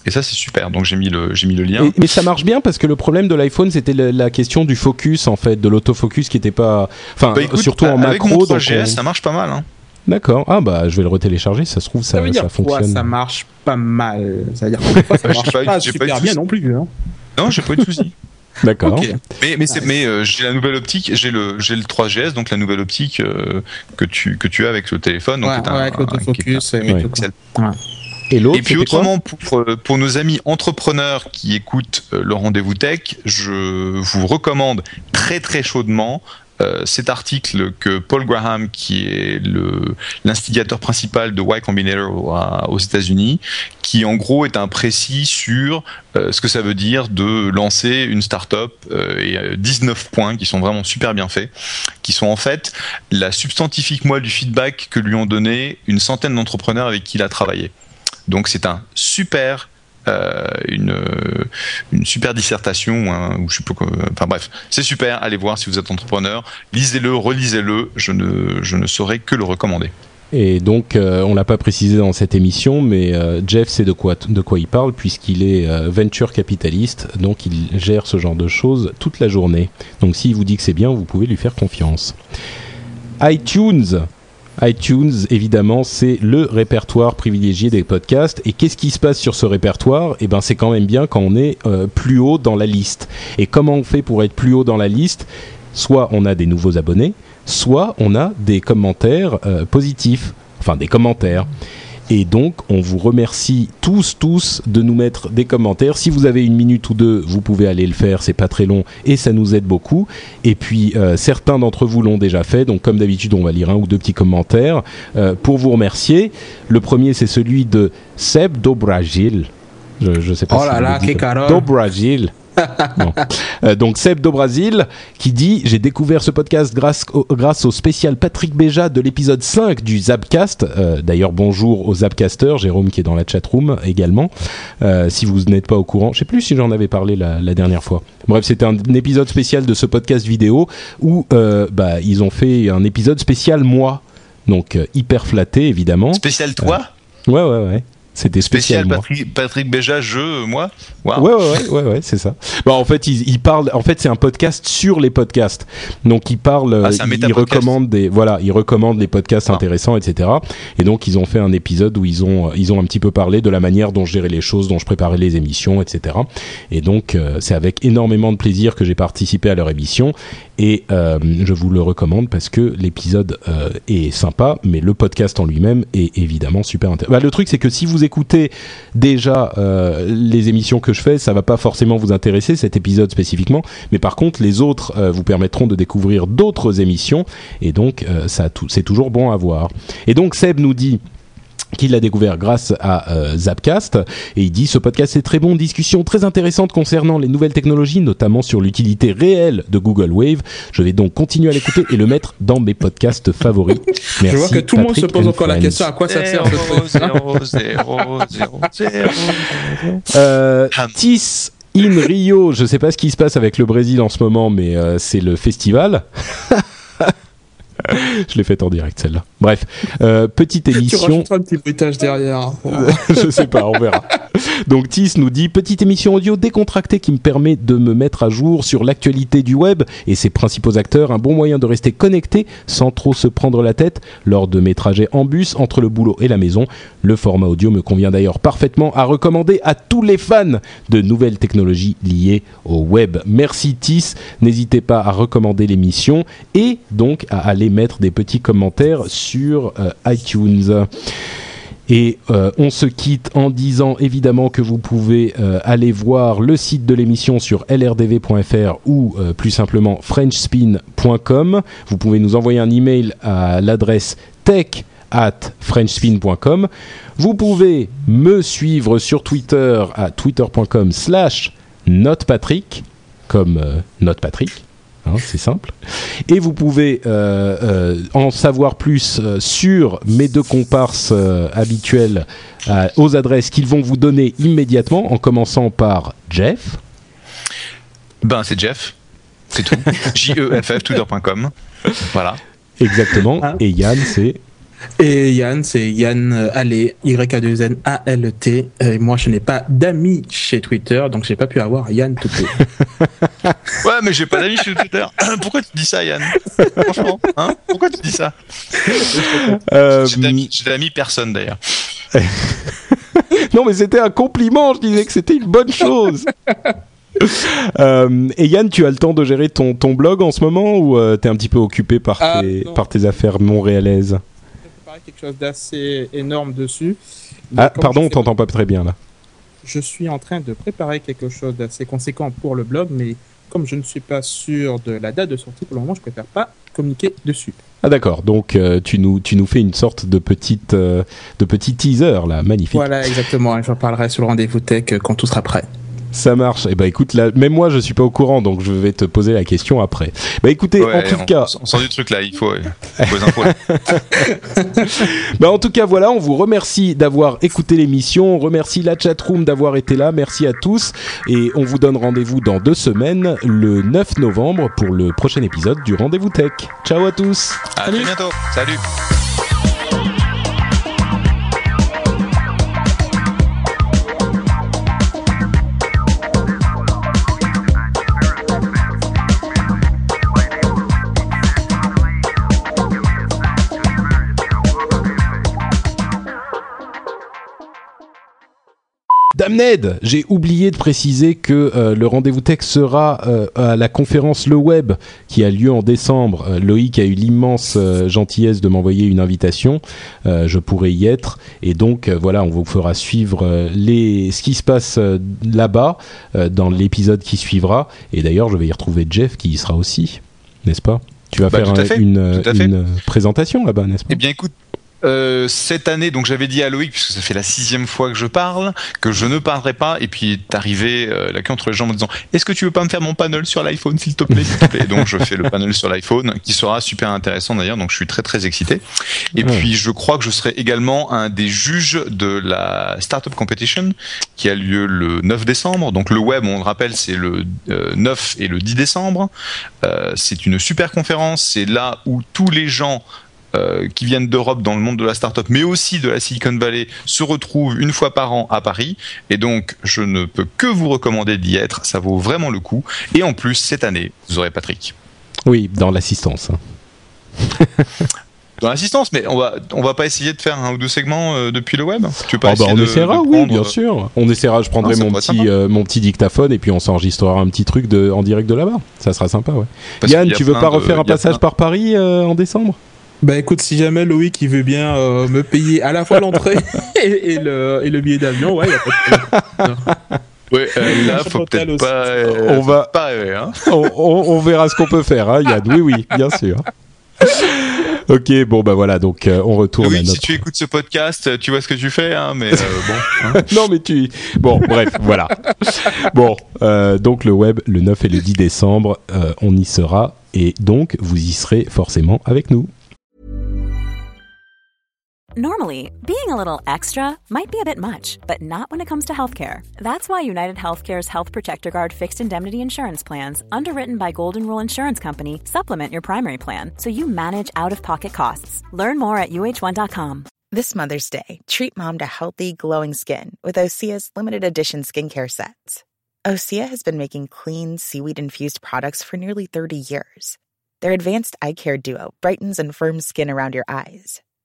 Et ça c'est super, donc j'ai mis le, j'ai mis le lien. Et- mais ça marche bien parce que le problème de l'iPhone c'était la, la question du focus en fait, de l'autofocus qui était pas, enfin Bah, surtout en avec macro. mon donc 3GS, on- ça marche pas mal. Hein. D'accord. Ah bah je vais le retélécharger. Ça se trouve ça, Ça veut dire ça quoi fonctionne. Ça marche pas mal? Ça veut dire que ça marche pas pas, j'ai pas eu super de bien soucis. non plus. Hein. Non, j'ai pas eu de soucis. D'accord. Ok. Mais, mais, c'est- mais euh, j'ai la nouvelle optique, j'ai le, j'ai le 3GS, donc la nouvelle optique euh, que, tu, que tu as avec le téléphone. Donc Ouais, un- ouais, avec un- est l'autofocus. et Ouais. Et l'autre Et puis autrement, pour, euh, pour nos amis entrepreneurs qui écoutent euh, le rendez-vous tech, je vous recommande très très chaudement euh, cet article que Paul Graham, qui est l'instigateur principal de Y Combinator aux États-Unis, qui en gros est un précis sur euh, ce que ça veut dire de lancer une startup euh, et euh, 19 points qui sont vraiment super bien faits, qui sont en fait la substantifique moelle du feedback que lui ont donné une centaine d'entrepreneurs avec qui il a travaillé. Donc c'est un super euh, une, euh, une super dissertation ou, je sais pas enfin bref c'est super allez voir si vous êtes entrepreneur lisez-le relisez-le je ne je ne saurais que le recommander Et donc, euh, on l'a pas précisé dans cette émission, mais euh, Jeff sait de quoi, de quoi il parle, puisqu'il est venture capitaliste, donc il gère ce genre de choses toute la journée. Donc, s'il vous dit que c'est bien, vous pouvez lui faire confiance. iTunes. iTunes, évidemment, c'est le répertoire privilégié des podcasts. Et qu'est-ce qui se passe sur ce répertoire? Eh ben, c'est quand même bien quand on est euh, plus haut dans la liste. Et comment on fait pour être plus haut dans la liste? Soit on a des nouveaux abonnés, soit on a des commentaires euh, positifs, enfin des commentaires. Et donc, on vous remercie tous, tous de nous mettre des commentaires. Si vous avez une minute ou deux, vous pouvez aller le faire, c'est pas très long et ça nous aide beaucoup. Et puis, euh, certains d'entre vous l'ont déjà fait, donc comme d'habitude, on va lire un ou deux petits commentaires euh, pour vous remercier. Le premier, c'est celui de Seb Dobragil. Je, je sais pas Oh si là là, dis que comme- Carole. Dobragil. Bon. Euh, donc Seb do Brasil qui dit j'ai découvert ce podcast grâce au, grâce au spécial Patrick Béja de l'épisode 5 du Zapcast. Euh, D'ailleurs bonjour aux Zapcasters, Jérôme qui est dans la chatroom également. Euh, si vous n'êtes pas au courant, je sais plus si j'en avais parlé la, la dernière fois. Bref, c'était un, un épisode spécial de ce podcast vidéo où bah, ils ont fait un épisode spécial moi. Donc hyper flatté évidemment. spécial toi Ouais ouais ouais. C'était spécial, spécial. Patrick, Patrick Béja je moi Waouh. Ouais, ouais, ouais, ouais, c'est ça. Bah, en fait, il, il parle. En fait, c'est un podcast sur les podcasts. Donc, il parle. Ah, il, il recommande des. Voilà, il recommande les podcasts Ah. intéressants, etc. Et donc, ils ont fait un épisode où ils ont, ils ont un petit peu parlé de la manière dont je gérais les choses, dont je préparais les émissions, etc. Et donc, euh, c'est avec énormément de plaisir que j'ai participé à leur émission. Et euh, je vous le recommande parce que l'épisode euh, est sympa, mais le podcast en lui-même est évidemment super intéressant. Bah, le truc, c'est que si vous écoutez déjà euh, les émissions que je fais, ça va pas forcément vous intéresser cet épisode spécifiquement, mais par contre les autres euh, vous permettront de découvrir d'autres émissions et donc euh, ça c'est toujours bon à voir. Et donc Seb nous dit qu'il l'a découvert grâce à euh, Zapcast et il dit ce podcast est très bon, discussion très intéressante concernant les nouvelles technologies, notamment sur l'utilité réelle de Google Wave. Je vais donc continuer à l'écouter et le mettre dans mes podcasts favoris. Merci, Je vois que tout le monde se pose and encore la question à quoi ça sert zéro, zéro. Euh. Tis in Rio, je sais pas ce qui se passe avec le Brésil en ce moment, mais euh, c'est le festival. je l'ai faite en direct celle-là. Bref, euh, petite Tu émission. rajouteras un petit bruitage derrière. je sais pas, on verra. Donc Tis nous dit petite émission audio décontractée qui me permet de me mettre à jour sur l'actualité du web et ses principaux acteurs, un bon moyen de rester connecté sans trop se prendre la tête lors de mes trajets en bus entre le boulot et la maison. Le format audio me convient d'ailleurs parfaitement à recommander à tous les fans de nouvelles technologies liées au web. Merci Tis, n'hésitez pas à recommander l'émission et donc à aller mettre des petits commentaires sur euh, iTunes. Et euh, on se quitte en disant évidemment que vous pouvez euh, aller voir le site de l'émission sur lrdv.fr ou euh, plus simplement frenchspin.com. Vous pouvez nous envoyer un email à l'adresse tech at frenchspin.com. Vous pouvez me suivre sur Twitter à twitter.com slash notepatrick, comme notepatrick. Hein, c'est simple. Et vous pouvez euh, euh, en savoir plus euh, sur mes deux comparses euh, habituels euh, aux adresses qu'ils vont vous donner immédiatement, en commençant par Jeff. Ben, c'est Jeff. C'est tout. J-E-F-F, twitter.com. Voilà. Exactement. Ah. Et Yann, c'est. Et Yann, c'est Yann euh, Allé, Y-A-2-N-A-L-T. Et moi, je n'ai pas d'amis chez Twitter, donc j'ai pas pu avoir Yann tout Ouais, mais j'ai pas d'amis sur Twitter. Pourquoi tu dis ça, Yann? Franchement, hein? Pourquoi tu dis ça? Euh, J'ai d'amis- j'ai d'amis personne d'ailleurs. non, mais c'était un compliment. Je disais que c'était une bonne chose. Euh, et Yann, tu as le temps de gérer ton, ton blog en ce moment ou euh, t'es un petit peu occupé par, Ah, tes, non. par tes affaires montréalaises? Préparé quelque chose d'assez énorme dessus. Ah, pardon, on t'entend pas très bien là. Je suis en train de préparer quelque chose d'assez conséquent pour le blog, mais comme je ne suis pas sûr de la date de sortie pour le moment, je préfère pas communiquer dessus. Ah d'accord, donc euh, tu, nous, tu nous fais une sorte de petite euh, de petit teaser là, magnifique. Voilà, exactement. Et j'en parlerai sur le rendez-vous tech euh, quand tout sera prêt. Ça marche. Et bah écoute, là, même moi je suis pas au courant, donc je vais te poser la question après. Bah écoutez, Ouais, en tout on, cas, on sent du truc là, il faut, il faut les infos. là. bah en tout cas voilà, on vous remercie d'avoir écouté l'émission, on remercie la chatroom d'avoir été là, merci à tous, et on vous donne rendez-vous dans deux semaines, le 9 novembre, pour le prochain épisode du Rendez-vous Tech. Ciao à tous. À très bientôt. Salut. Damned, j'ai oublié de préciser que euh, le rendez-vous tech sera euh, à la conférence Le Web qui a lieu en décembre. Euh, Loïc a eu l'immense gentillesse de m'envoyer une invitation. Je pourrai y être et donc voilà, on vous fera suivre les ce qui se passe là-bas dans l'épisode qui suivra. Et d'ailleurs, je vais y retrouver Jeff qui y sera aussi, n'est-ce pas? Tu vas Bah, faire une, une présentation là-bas, n'est-ce pas? Eh bien, écoute. Euh, cette année, donc j'avais dit à Loïc, puisque ça fait la sixième fois que je parle, que je ne parlerai pas, et puis est arrivé euh, la queue entre les jambes en disant Est-ce que tu veux pas me faire mon panel sur l'iPhone, s'il te plaît, s'il te plaît? Et donc je fais le panel sur l'iPhone, qui sera super intéressant d'ailleurs, donc je suis très très excité. Et puis je crois que je serai également un des juges de la Startup Competition, qui a lieu le 9 décembre. Donc le web, on le rappelle, c'est le euh, 9 et le 10 décembre. Euh, c'est une super conférence, c'est là où tous les gens euh, qui viennent d'Europe dans le monde de la startup, mais aussi de la Silicon Valley, se retrouvent une fois par an à Paris. Et donc, je ne peux que vous recommander d'y être. Ça vaut vraiment le coup. Et en plus, cette année, vous aurez Patrick. Oui, dans l'assistance. hein. Dans l'assistance, mais on va, on va pas essayer de faire un ou deux segments euh, depuis le web? Tu pas Ah bah, on de- essaiera, de oui, prendre, bien euh, sûr. On essaiera, je prendrai Non, ça mon petit, euh, mon petit dictaphone et puis on s'enregistrera un petit truc de, en direct de là-bas. Ça sera sympa, ouais. parce Yann, tu veux pas de- refaire un passage plein- par Paris euh, en décembre? Bah écoute, si jamais Loïc il veut bien euh, me payer à la fois l'entrée et, et le, et le billet d'avion, ouais, y a pas de problème. Ouais, euh, là, faut peut-être aussi. pas, euh, On va- pas rêver, hein. on, on- on verra ce qu'on peut faire, hein, Yann. Oui, oui, bien sûr. ok, bon, bah voilà, donc euh, on retourne à Oui, si tu écoutes ce podcast, tu vois ce que tu fais, hein, mais euh, bon. hein. non, mais tu... Bon, bref, voilà. Bon, euh, donc le web, le 9 et le 10 décembre, euh, on y sera. Et donc, vous y serez forcément avec nous. Normally, being a little extra might be a bit much, but not when it comes to healthcare. That's why United Healthcare's Health Protector Guard fixed indemnity insurance plans, underwritten by Golden Rule Insurance Company, supplement your primary plan so you manage out of pocket costs. Learn more at uh1.com. This Mother's Day, treat mom to healthy, glowing skin with Osea's limited edition skincare sets. Osea has been making clean, seaweed infused products for nearly 30 years. Their advanced eye care duo brightens and firms skin around your eyes,